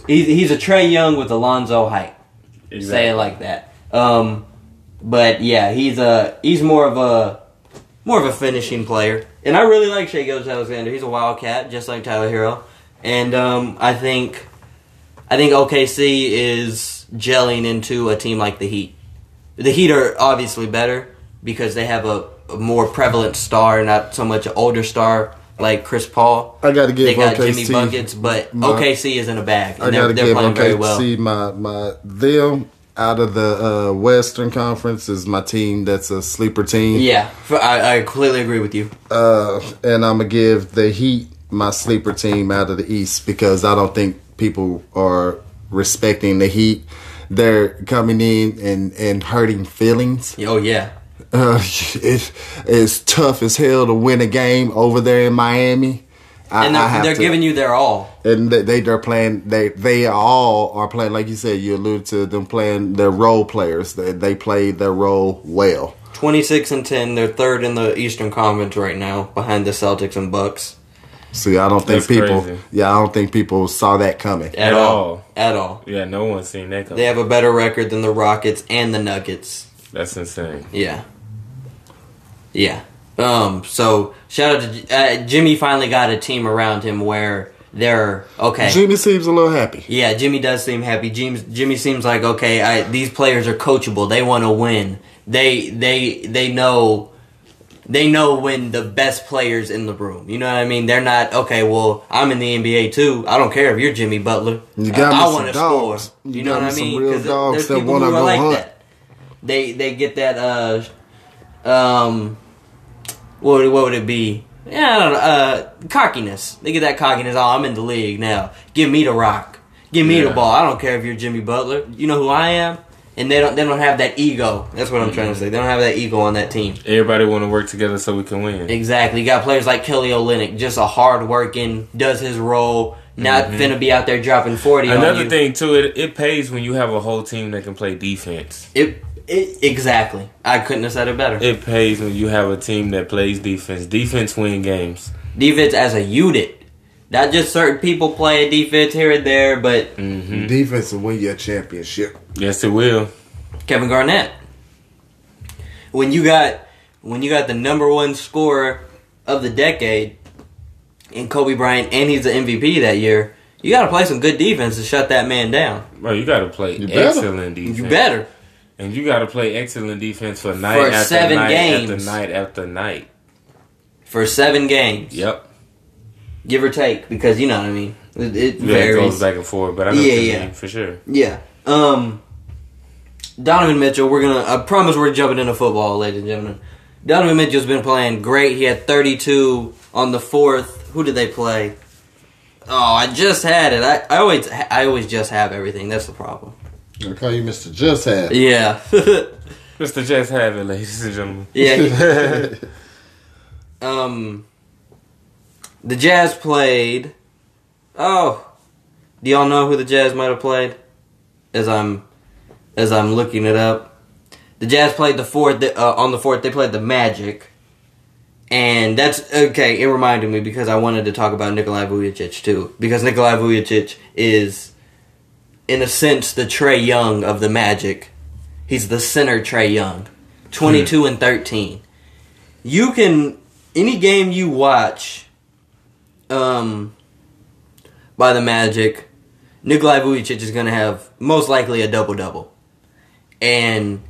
he's he's a Trae Young with Alonzo height. Exactly. Say it like that. Um, but yeah, he's a he's more of a more of a finishing player, and I really like Shai Gilgeous-Alexander. He's a wildcat, just like Tyler Herro, and um, I think I think OKC is gelling into a team like the Heat. The Heat are obviously better because they have a, a more prevalent star, not so much an older star like Chris Paul. I got to give They got OKC. Jimmy buckets, but my- OKC is in a bag, and I they're, got to they're give playing very well. OKC my my them out of the uh, Western Conference is my team. That's a sleeper team. Yeah, I, I completely agree with you. Uh, and I'm gonna give the Heat my sleeper team out of the East because I don't think people are respecting the Heat. They're coming in and, and hurting feelings. Oh yeah, Uh, it, it's tough as hell to win a game over there in Miami. I, and they're, have they're to- giving you their all. and they they- they're playing. They they all are playing like you said. You alluded to them playing their role players. They they played their role well. Twenty six and ten. They're third in the Eastern Conference right now, behind the Celtics and Bucks. See, I don't think That's people. crazy. Yeah, I don't think people saw that coming. At, At all. all. At all. Yeah, no one's seen that coming. They have a better record than the Rockets and the Nuggets. That's insane. Yeah. Yeah. Um. So shout out to uh, Jimmy. Finally got a team around him where they're okay. Jimmy seems a little happy. Yeah, Jimmy does seem happy. Jimmy, Jimmy seems like okay. I, these players are coachable. They want to win. They they they know they know when the best players in the room. You know what I mean? They're not okay. Well, I'm in the NBA too. I don't care if you're Jimmy Butler. You got me I, I some wanna dogs. score. You You, know what I me some mean? real dogs that who are go like hunt. that. They they get that uh um what would, what would it be? Yeah, I don't know. Uh, cockiness. They get that cockiness. Oh, I'm in the league now. Give me the rock. Give me the ball. I don't care if you're Jimmy Butler. You know who I am. And they don't. They don't have that ego. That's what I'm trying to say. They don't have that ego on that team. Everybody want to work together so we can win. Exactly. You got players like Kelly Olynyk, just a hard working, does his role, not finna be out there dropping forty. on Another thing too, it it pays when you have a whole team that can play defense. It, it exactly. I couldn't have said it better. It pays when you have a team that plays defense. Defense win games. defense as a unit. Not just certain people playing defense here and there, but hmm Defense will win you a championship. Yes, it will. Kevin Garnett. When you got when you got the number one scorer of the decade in Kobe Bryant and he's the MVP that year, you gotta play some good defense to shut that man down. Bro, you got to play You better. excellent defense. You better. And you got to play excellent defense for night For after seven night games. after night after night. for seven games. Yep. give or take, because you know what I mean. It, it Yeah, it goes varies. back and forth, but I know Yeah, yeah. for sure. Yeah. Um. Donovan Mitchell, we're gonna. I promise we're jumping into football, ladies and gentlemen. Donovan Mitchell's been playing great. He had 32 on the fourth. Who did they play? Oh, I just had it. I, I always I always just have everything. That's the problem. I call you Mr. Just Had. Yeah. Mr. Jets have it, ladies and gentlemen. yeah. um. The Jazz played. Oh, do y'all know who the Jazz might have played? As I'm, as I'm looking it up, the Jazz played the fourth. Uh, on the fourth, they played the Magic, and that's okay. It reminded me because I wanted to talk about Nikolai Vucevic too, because Nikolai Vucevic is, in a sense, the Trae Young of the Magic. He's the center Trae Young, twenty-two and thirteen. You can any game you watch, um, by the Magic, Nikolai Vucevic is going to have most likely a double double, and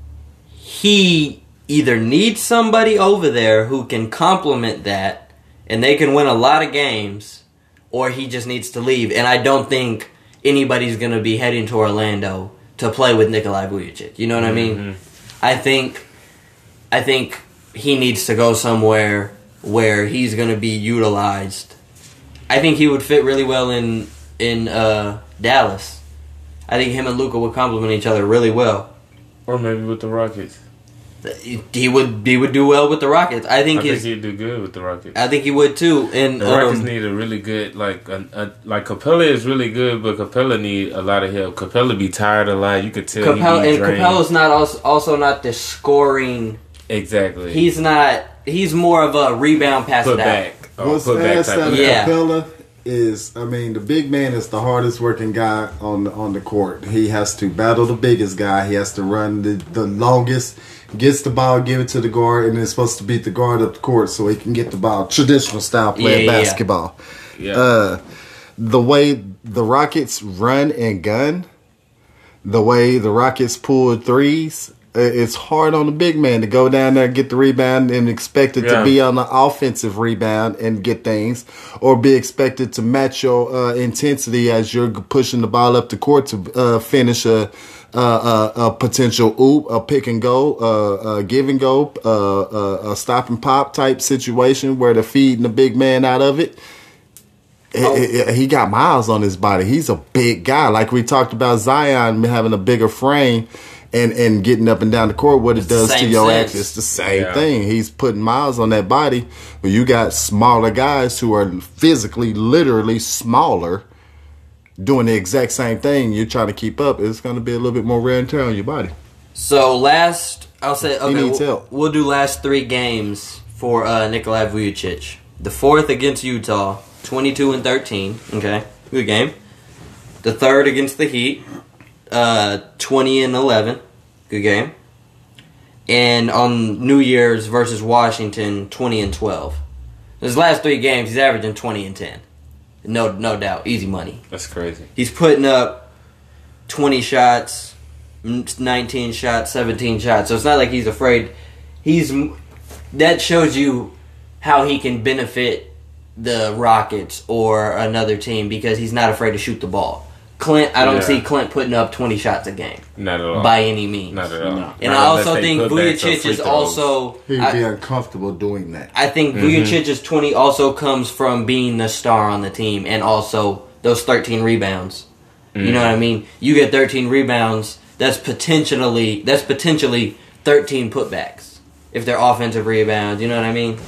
he either needs somebody over there who can complement that, and they can win a lot of games, or he just needs to leave. And I don't think anybody's going to be heading to Orlando to play with Nikolai Vucevic. You know what I mean? I think, I think he needs to go somewhere where he's going to be utilized. I think he would fit really well in in uh, Dallas. I think him and Luka would complement each other really well. Or maybe with the Rockets. He would he would do well with the Rockets. I think I think he'd do good with the Rockets. I think he would too. And The Rockets um, need a really good like a, a, like Capela is really good, but Capela need a lot of help. Capela be tired a lot. You could tell Capela he and drained. Capela's not also, also not the scoring. exactly. He's not. He's more of a rebound pass put it out. back. Oh, What's put back type of of Yeah. Capela is, I mean, the big man is the hardest working guy on the, on the court. He has to battle the biggest guy. He has to run the, the longest, gets the ball, give it to the guard, and is supposed to beat the guard up the court so he can get the ball. Traditional style playing Yeah, yeah, yeah. basketball. Yeah. Uh, the way the Rockets run and gun, the way the Rockets pull threes, uh, it's hard on the big man to go down there, get the rebound, and expect it Yeah. to be on the offensive rebound and get things, or be expected to match your uh, intensity as you're pushing the ball up the court to uh, finish a. Uh, a, a potential oop, a pick and go, uh, a give and go, uh, uh, a stop and pop type situation where they're feeding the big man out of it. Oh. He- he he got miles on his body. He's a big guy. Like we talked about Zion having a bigger frame and, and getting up and down the court, what it does to your sense. It's the same Yeah. thing. He's putting miles on that body. But you got smaller guys who are physically, literally smaller, doing the exact same thing. You're trying to keep up. It's going to be a little bit more wear and tear on your body. So last, I'll say okay. we'll, help. we'll do last three games for uh, Nikolai Vucevic. The fourth against Utah, twenty-two and thirteen. Okay, good game. The third against the Heat, uh, twenty and eleven. Good game. And on New Year's versus Washington, twenty and twelve. His last three games, he's averaging twenty and ten. No, no doubt, easy money. That's crazy. He's putting up 20 shots, 19 shots, 17 shots. So it's not like he's afraid. He's that shows you how he can benefit the Rockets or another team because he's not afraid to shoot the ball. Clint, I don't Yeah. see Clint putting up 20 shots a game Not at all. by any means. Not at all. And Not I also think put Vucevic is also He'd I- be uncomfortable doing that. I think mm-hmm. Vucevic's 20 also comes from being the star on the team and also those 13 rebounds. You know what I mm-hmm. mean? You get 13 rebounds, that's potentially that's potentially 13 putbacks if they're offensive rebounds, you know what I mean?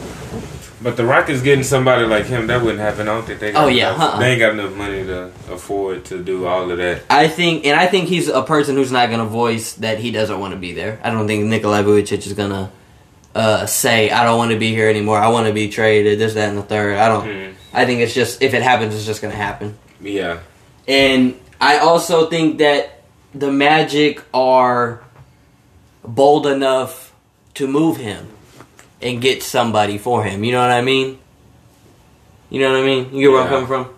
But the Rockets getting somebody like him, that wouldn't happen. I don't think they. Got Oh, yeah, enough- uh-uh. they ain't got enough money to afford to do all of that. I think and I think he's a person who's not going to voice that he doesn't want to be there. I don't think Nikolai Vucevic is going to uh, say I don't want to be here anymore. I want to be traded this that and the third. I don't Mm. I think it's just if it happens it's just going to happen. Yeah, And I also think that the Magic are bold enough to move him and get somebody for him. You know what I mean? You know what I mean? You get where I'm coming from?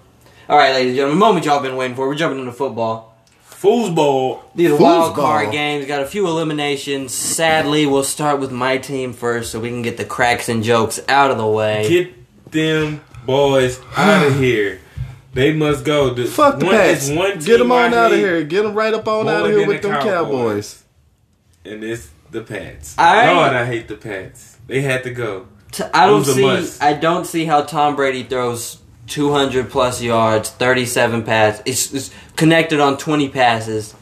All right, ladies and gentlemen, the moment y'all been waiting for. We're jumping into football. Foosball. These are wild card games. Got a few eliminations. Sadly, we'll start with my team first, so we can get the cracks and jokes out of the way. Get them boys out of here. They must go. The, Fuck the one, Pats. one Get them on out of here. Get them right up on more out of here with the them Cowboys. And it's the Pats. I- Lord, I hate the Pats. They had to go. T- I don't see. must. I don't see how Tom Brady throws 200 plus yards, 37 passes. It's, it's connected on 20 passes,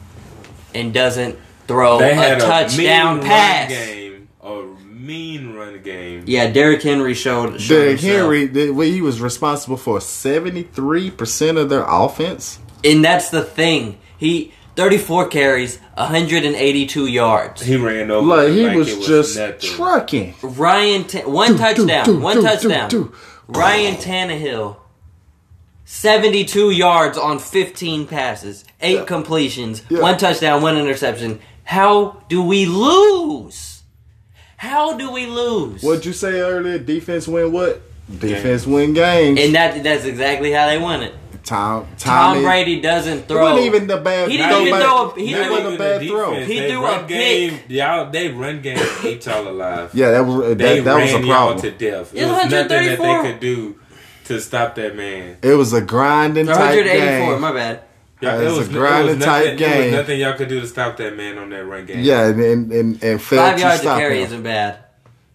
and doesn't throw They a had a touchdown mean pass. run game. A mean run game. Yeah, Derrick Henry showed. showed Derrick. Henry, the- well, he was responsible for 73% of their offense. and that's the thing. He 34 carries, 182 yards. He ran over. Like, he like was it just nothing. trucking. Ryan, Ta- one Do, do, touchdown, do, one do, do, touchdown. do. Ryan Tannehill, 72 yards on 15 passes, eight Yeah. completions, Yeah. one touchdown, one interception. How do we lose? How do we lose? What'd you say earlier? Defense win what? Defense win games. and that that's exactly how they won it. Tom, Tom Tommy, Brady doesn't It throw. wasn't even the bad. He didn't even back. throw a- he That didn't wasn't a even bad the throw. He They threw run a game, pick. Y'all, they run game ate y'all alive. Yeah, that was that, They that was ran a y'all problem. to death. It's It was nothing that they could do to stop that man. It was a grinding type 184. game. My bad. Yeah, It was a it was grinding nothing, type It was game. nothing y'all could do to stop that man on that run game. Yeah, and and and, and failed Five to yards to stop carry him. isn't bad.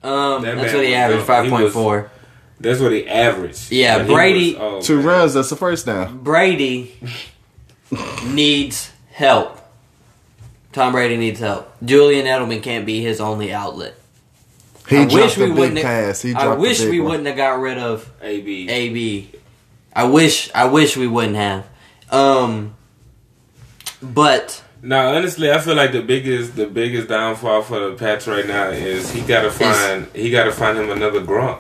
Um, That that's man what he was averaged. dope. Five He point was- four. That's what he averaged. Yeah, But Brady- was- oh, Two man. runs. That's the first down. Brady needs help. Tom Brady needs help. Julian Edelman can't be his only outlet. He I dropped wish we big wouldn't. pass. He I wish we one. wouldn't have got rid of AB. AB. I wish. I wish we wouldn't have. Um, but Now, honestly, I feel like the biggest the biggest downfall for the Pats right now is he got to find he got to find him another Gronk.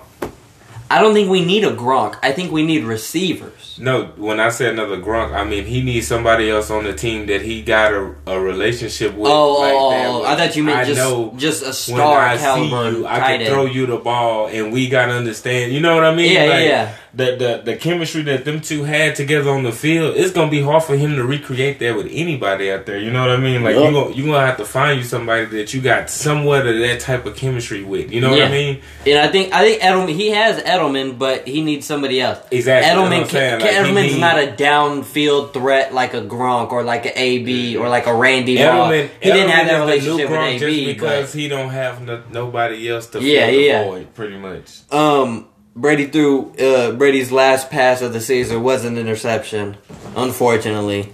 I don't think we need a Gronk. I think we need receivers. No, when I say another Gronk, I mean he needs somebody else on the team that he got a, a relationship with. Oh, like oh, that oh, I thought you meant I just just a when star I see you, I can throw you the ball, and we gotta understand. You know what I mean? Yeah, yeah, Like, yeah. The, the the chemistry that them two had together on the field, it's gonna be hard for him to recreate that with anybody out there. You know what I mean? Like Yup. you gonna you gonna have to find you somebody that you got somewhat of that type of chemistry with. You know what I mean? And I think I think Edelman he has Edelman, but he needs somebody else. Exactly, Edelman can, like, Edelman's need- not a downfield threat like a Gronk or like an AB or like a Randy. Edelman, He didn't have that is the new relationship with AB, just because but he don't have no, nobody else to Yeah, fill the yeah. void, pretty much. um Brady threw uh, Brady's last pass of the season was an interception, unfortunately,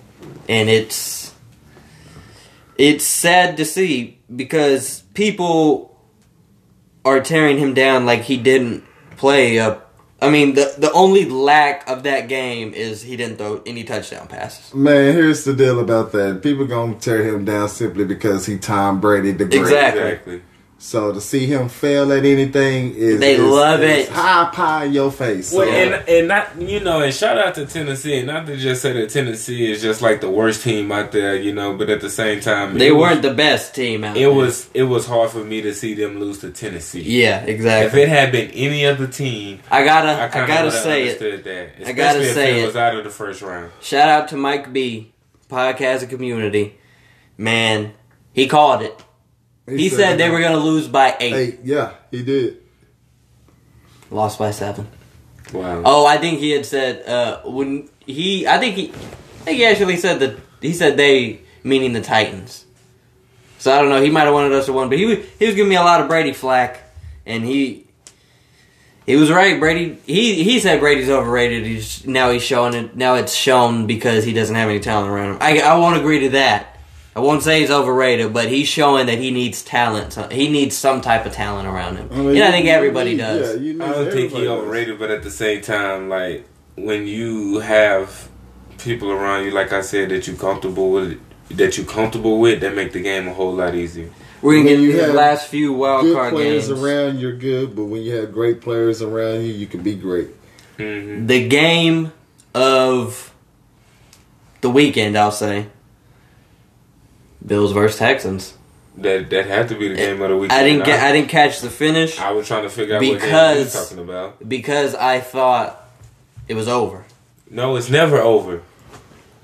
and it's it's sad to see because people are tearing him down like he didn't play a. I mean, the the only lack of that game is he didn't throw any touchdown passes. Man, here's the deal about that. People gonna tear him down simply because he Tom Brady the great. Exactly. Exactly. So to see him fail at anything is They is- love is it. high pie in your face. Well, So, and and not you know, and shout out to Tennessee, not to just say that Tennessee is just like the worst team out there, you know, but at the same time, They weren't the best team out It there. was it was hard for me to see them lose to Tennessee. Yeah, exactly. If it had been any other team, I gotta, I I, gotta say it. that. I gotta if say it, it. was out of the first round. Shout out to Mike B, podcast community. Man, he called it. He, said, they were gonna lose by eight. Hey, yeah, he did. Lost by seven. Wow. Oh, I think he had said uh, when he. I think he. I think he actually said that he said they meaning the Titans. So I don't know. He might have wanted us to win, but he was he was giving me a lot of Brady flack, and he he was right. Brady he he said Brady's overrated. He's now he's showing it. Now it's shown because he doesn't have any talent around him. I I won't agree to that. I won't say he's overrated, but he's showing that he needs talent. He needs some type of talent around him. I mean, and I think you everybody need- does. Yeah, you need I don't think he's he does. overrated, but at the same time, like when you have people around you, like I said, that you comfortable with, that you comfortable with, that make the game a whole lot easier. We're gonna When get you these have last few wild Good card players games. around, you're good. But when you have great players around you, you can be great. hmm The game of the weekend, I'll say. Bills versus Texans. That that had to be the game of the week. I didn't get. I didn't catch the finish I was trying to figure out what game was Because- talking about. because I thought it was over. No, it's never over.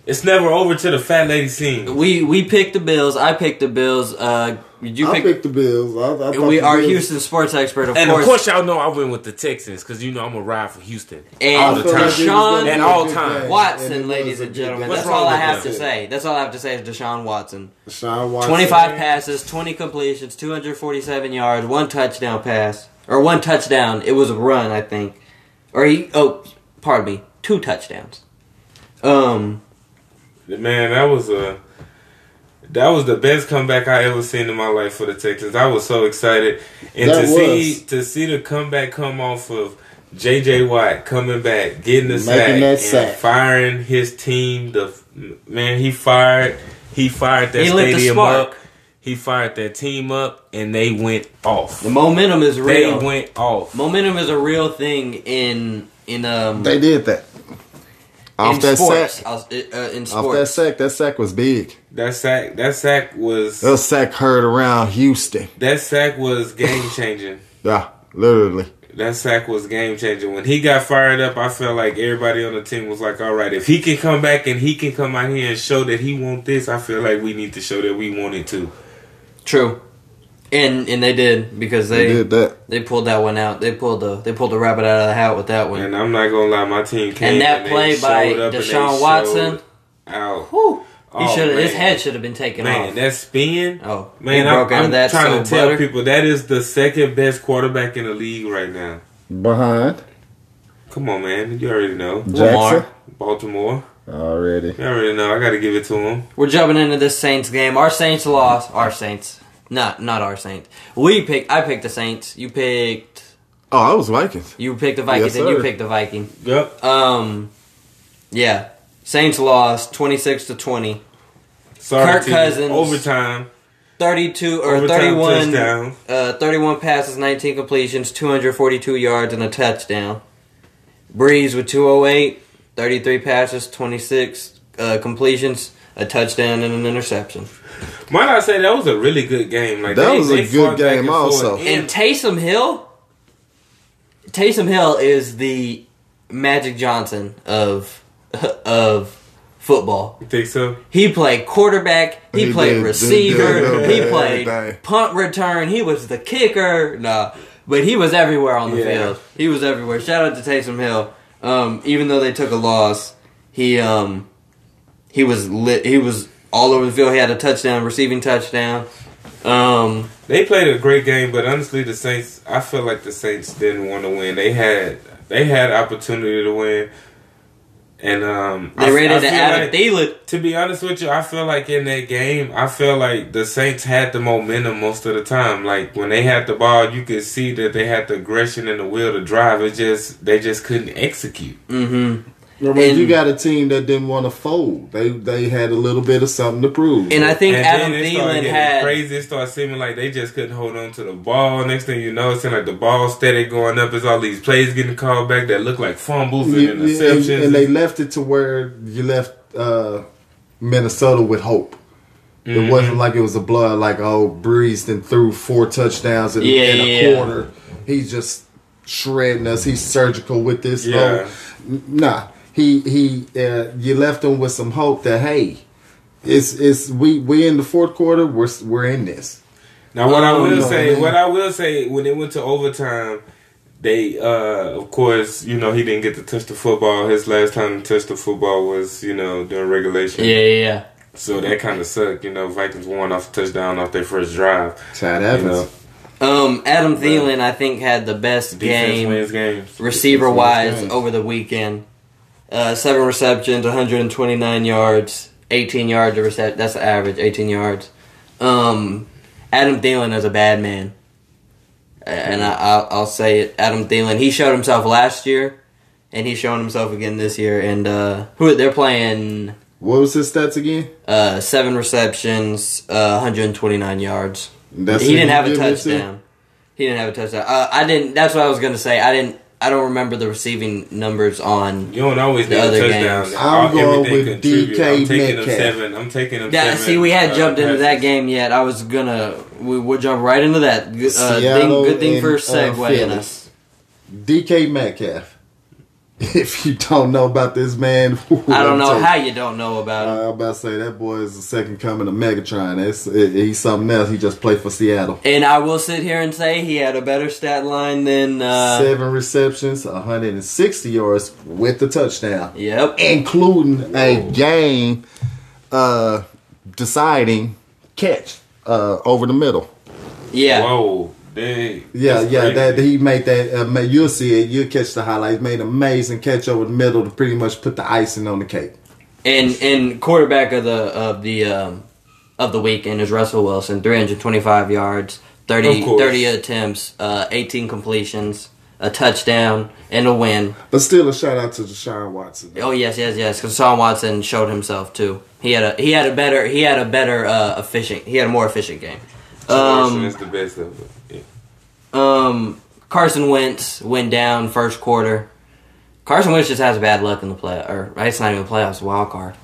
It's never over to the fat lady scene. We we picked the Bills. I picked the Bills. Uh, you I picked. picked the Bills. I, I thought we are Bills- Houston sports expert, of And course. of course, y'all know I went with the Texans because you know I'm a ride for Houston And all the time. Deshaun gonna At all good times. game, and Watson, ladies and gentlemen. That's all I have that? to say. That's all I have to say is Deshaun Watson. Deshaun Watson. 25 passes, 20 completions, 247 yards, one touchdown pass. Or one touchdown. It was a run, I think. Or he, oh, pardon me, two touchdowns. Um, Man, that was a that was the best comeback I ever seen in my life for the Texans. I was so excited, and That to see to see the comeback come off of J.J. Watt coming back, getting the Making sack, that and sack. firing his team. The man, he fired, he fired that He stadium up. He fired that team up, and they went off. the momentum is real. They real. went off. momentum is a real thing in, in, um, They did that. Off in that sports. sack. Uh, in Off that sack. That sack was big. That sack, that sack was That sack heard around Houston. that sack was game changing. Yeah, literally. That sack was game changing. When he got fired up, I felt like everybody on the team was like, "All right, if he can come back and he can come out here and show that he want this, I feel like we need to show that we want it too." True. And, and they did, because They they, did that. they pulled that one out. They pulled the, they pulled the rabbit out of the hat with that one. And I'm not gonna lie, my team came And that they play by showed up and they Deshaun Watson. showed Out. Whew. He Oh, should have. His head should have been taken Man, off. that spin. oh, Man, I'm, broke out I'm of that trying to tell butter. people that is the second best quarterback in the league right now. Behind Come on, man, you already know. Jackson. Lamar. Baltimore, Already. you already know. I got to give it to him. We're jumping into this Saints game. Our Saints lost. Our Saints, not not our Saints. We picked. I picked the Saints. You picked. Oh, I was Vikings. You picked the Vikings, Yes, and you picked the Viking. Yep. Um, yeah. Saints lost twenty six to twenty. Sorry, Kirk team. Cousins. Overtime. 32 or Overtime 31 uh, 31 passes, 19 completions, 242 yards and a touchdown. Brees with 208, 33 passes, 26 uh, completions, a touchdown and an interception. Might I say that was a really good game? Like That they- was a good game and forth. also. And Taysom Hill, Taysom Hill is the Magic Johnson of of football. You think so? He played quarterback. He, He played did- receiver. did- did he everything. played punt return. He was the kicker. Nah, but he was everywhere on the Yeah. field. He was everywhere. Shout out to Taysom Hill. Um, even though they took a loss, he um, he was lit. He was all over the field. He had a touchdown, receiving touchdown. Um, They played a great game, but honestly, the Saints. I feel like the Saints didn't want to win. They had they had opportunity to win, and um, they I- rated I to feel Adam like- Thielen. To be honest with you, I feel like in that game, I feel like the Saints had the momentum most of the time. Like when they had the ball, you could see that they had the aggression and the will to drive. It just they just couldn't execute. Mm-hmm. Remember, And- you got a team that didn't want to fold. They they had a little bit of something to prove. And I think and Adam then it started Thielen had. crazy. It started seeming like they just couldn't hold on to the ball. Next thing you know, it seemed like the ball steady going up. It's all these plays getting called back that look like fumbles and You- you- and, interceptions. and they left it to where you left uh, Minnesota with hope. Mm-hmm. It wasn't like it was a blood. Like oh, Brees then threw four touchdowns in, Yeah, in a yeah, yeah. quarter. He's just shredding us. He's surgical with this. Yeah. Oh, nah. He he. Uh, you left him with some hope that hey, it's it's we we in the fourth quarter. We're we're in this. Now, what I Um, will no, say, man. what I will say, when it went to overtime, they, uh, of course, you know, he didn't get to touch the football. His last time to touch the football was, you know, during regulation. Yeah, yeah, yeah. So that kind of sucked. You know, Vikings won off a touchdown off their first drive. Chad You Evans. know, Um, Adam Thielen, I think, had the best defense game games. receiver wise games. over the weekend. Uh, seven receptions, 129 yards, 18 yards of recep That's the average, 18 yards. Um, Adam Thielen is a bad man, and I, I'll, I'll say it. Adam Thielen, he showed himself last year, and he's showing himself again this year. And uh, who they're playing? What was his stats again? Uh, seven receptions, uh, 129 yards. That's he didn't have a give it to? touchdown. He didn't have a touchdown. Uh, I didn't. That's what I was gonna say. I didn't. I don't remember the receiving numbers on. You don't always The other touchdown. games. I'm All- going everything with contribute. DK I'm taking them Metcalf. seven. I'm taking them Yeah, seven. see, we had uh, jumped into that game yet. I was gonna. We would jump right into that. Good, uh, thing, good thing for and, uh, segueing Philly. us. DK Metcalf. if you don't know about this man, I don't know how you don't know about him. Uh, I'm about to say that boy is the second coming of Megatron. It's, it, he's something else. He just played for Seattle. And I will sit here and say he had a better stat line than. Uh, Seven receptions, 160 yards with the touchdown, Yep. including a game uh, deciding catch uh, over the middle. Yeah. Whoa, they, Yeah, that's yeah, crazy. that he made that. Uh, you'll see it. You'll catch the highlights. Made an amazing catch over the middle to pretty much put the icing on the cake. And and quarterback of the of the um, of the weekend is Russell Wilson, 325 yards, 30, 30 attempts, uh, 18 completions, a touchdown, and a win. But still, a shout out to Deshaun Watson. Oh yes, yes, yes. Because Sean Watson showed himself too. He had a he had a better he had a better uh, efficient he had a more efficient game. Um, is the best of it. Um, Carson Wentz went down first quarter. Carson Wentz just has bad luck in the play, or it's not even playoffs, it's a wild card.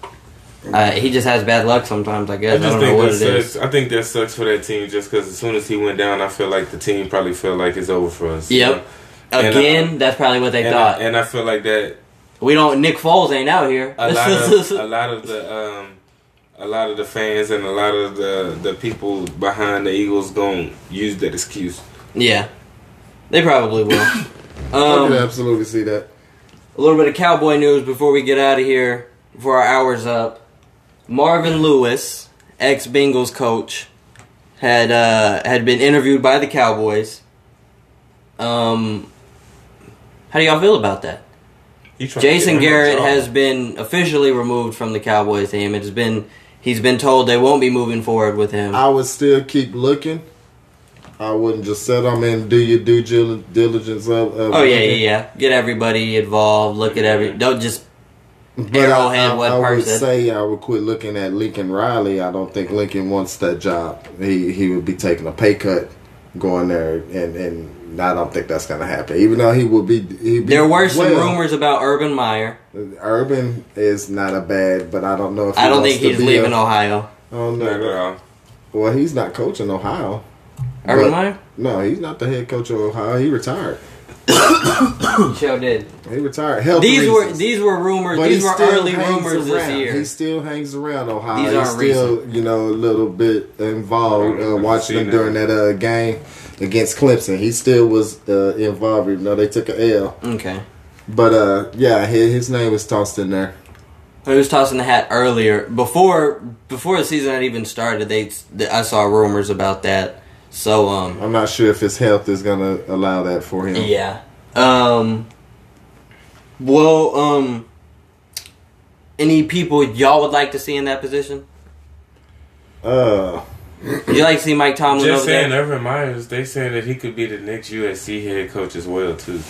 Uh, he just has bad luck sometimes. I I guess I, just don't know think what that it sucks. is. I think that sucks for that team just because as soon as he went down, I feel like the team probably felt like it's over for us. you Yep. know? Uh, Again, that's probably what they And, thought. I, and I feel like that we don't. Nick Foles ain't out here. a lot of a lot of the um, a lot of the fans and a lot of the the people behind the Eagles gonna use that excuse. Yeah, they probably will. I Um, can absolutely see that. A little bit of cowboy news before we get out of here, before our hour's up. Marvin Lewis, ex Bengals coach, had uh, had been interviewed by the Cowboys. Um, how do y'all feel about that? He trying to Jason get him a Garrett has been officially removed from the Cowboys team. It has been he's been told they won't be moving forward with him. I would still keep looking. I wouldn't just settle. I mean, do your due diligence. Of, of Oh yeah, yeah, yeah. Get everybody involved. Look at every. Don't just. But Arrowhead, I, I, what I would say I would quit looking at Lincoln Riley. I don't think Lincoln wants that job. He he would be taking a pay cut going there, and and I don't think that's gonna happen. Even though he would be, he'd be There were some well. rumors about Urban Meyer. Urban is not a bad, but I don't know if he I don't wants think to he's be leaving A, Ohio. Oh, I don't Not at know. all. Well, he's not coaching Ohio. Urban Meyer. No, he's not the head coach of Ohio. He retired. Show did. He retired. Health These were these were rumors. But these were early hangs rumors this year. He still hangs around Ohio. These He's aren't still, you know, a little bit involved. Uh, watching see them during that uh, game against Clemson. He still was uh, involved, even though they took a L. okay. But uh, yeah, his, his name was tossed in there. He was tossing the hat earlier before before the season had even started. They I saw rumors about that. So um I'm not sure if his health is gonna allow that for him. yeah um well um any people y'all would like to see in that position? Uh, you like to see Mike Tomlin Just over saying, there? Urban Myers. They saying that he could be the next USC head coach as well too.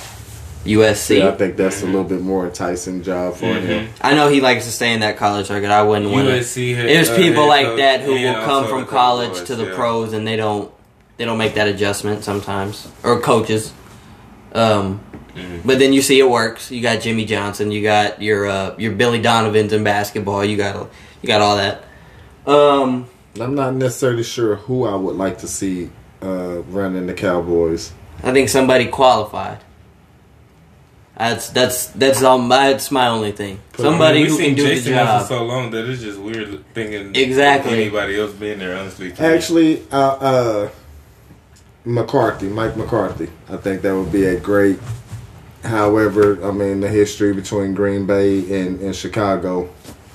USC. yeah, I think that's a little bit more enticing job for Mm-hmm. him. I know he likes to stay in that college circuit. I wouldn't want to. USC head. There's uh, people head like coach that who will come from college to the yeah. pros and they don't they don't make that adjustment sometimes or coaches. Um, Mm-hmm. but then you see it works. You got Jimmy Johnson. You got your uh, your Billy Donovan's in basketball. You got you got all that. Um, I'm not necessarily sure who I would like to see uh, running the Cowboys. I think somebody qualified. That's that's that's all. My, That's my only thing. Somebody We've who can do Jason the there job. for so long that it's just weird thinking Exactly. anybody else being there. Honestly. Actually, uh, uh, McCarthy, Mike McCarthy. I think that would be a great. However, I mean the history between Green Bay and, and Chicago.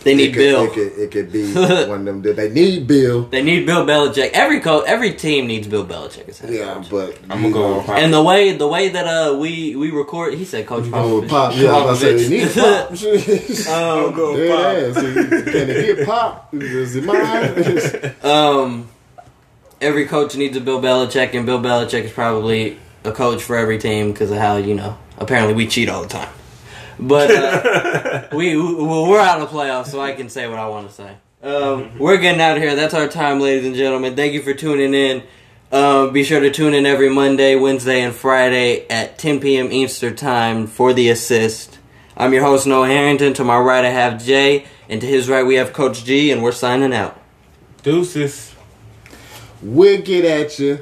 They it need could, Bill. It could, it could be one of them. They need Bill. They need Bill Belichick. Every coach, every team needs Bill Belichick as head Yeah, coach. but I'm gonna go with Pop. And the way the way that uh we we record, he said Coach go with Popovich. Pop. Yeah, I was about to say they need Popovich. Pop. I'm going Dead Pop. ass. Can it get Pop? Is it mine? um, every coach needs a Bill Belichick, and Bill Belichick is probably a coach for every team because of how you know. Apparently, we cheat all the time, but uh, we well, we're out of the playoffs, so I can say what I want to say. Um, we're getting out of here. That's our time, ladies and gentlemen. Thank you for tuning in. Um, be sure to tune in every Monday, Wednesday, and Friday at 10 p.m. Eastern Time for the assist. I'm your host, Noah Harrington. To my right, I have Jay, and to his right, we have Coach G, and we're signing out. Deuces. We'll get at you.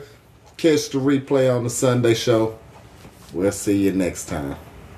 Catch the replay on the Sunday show. We'll see you next time.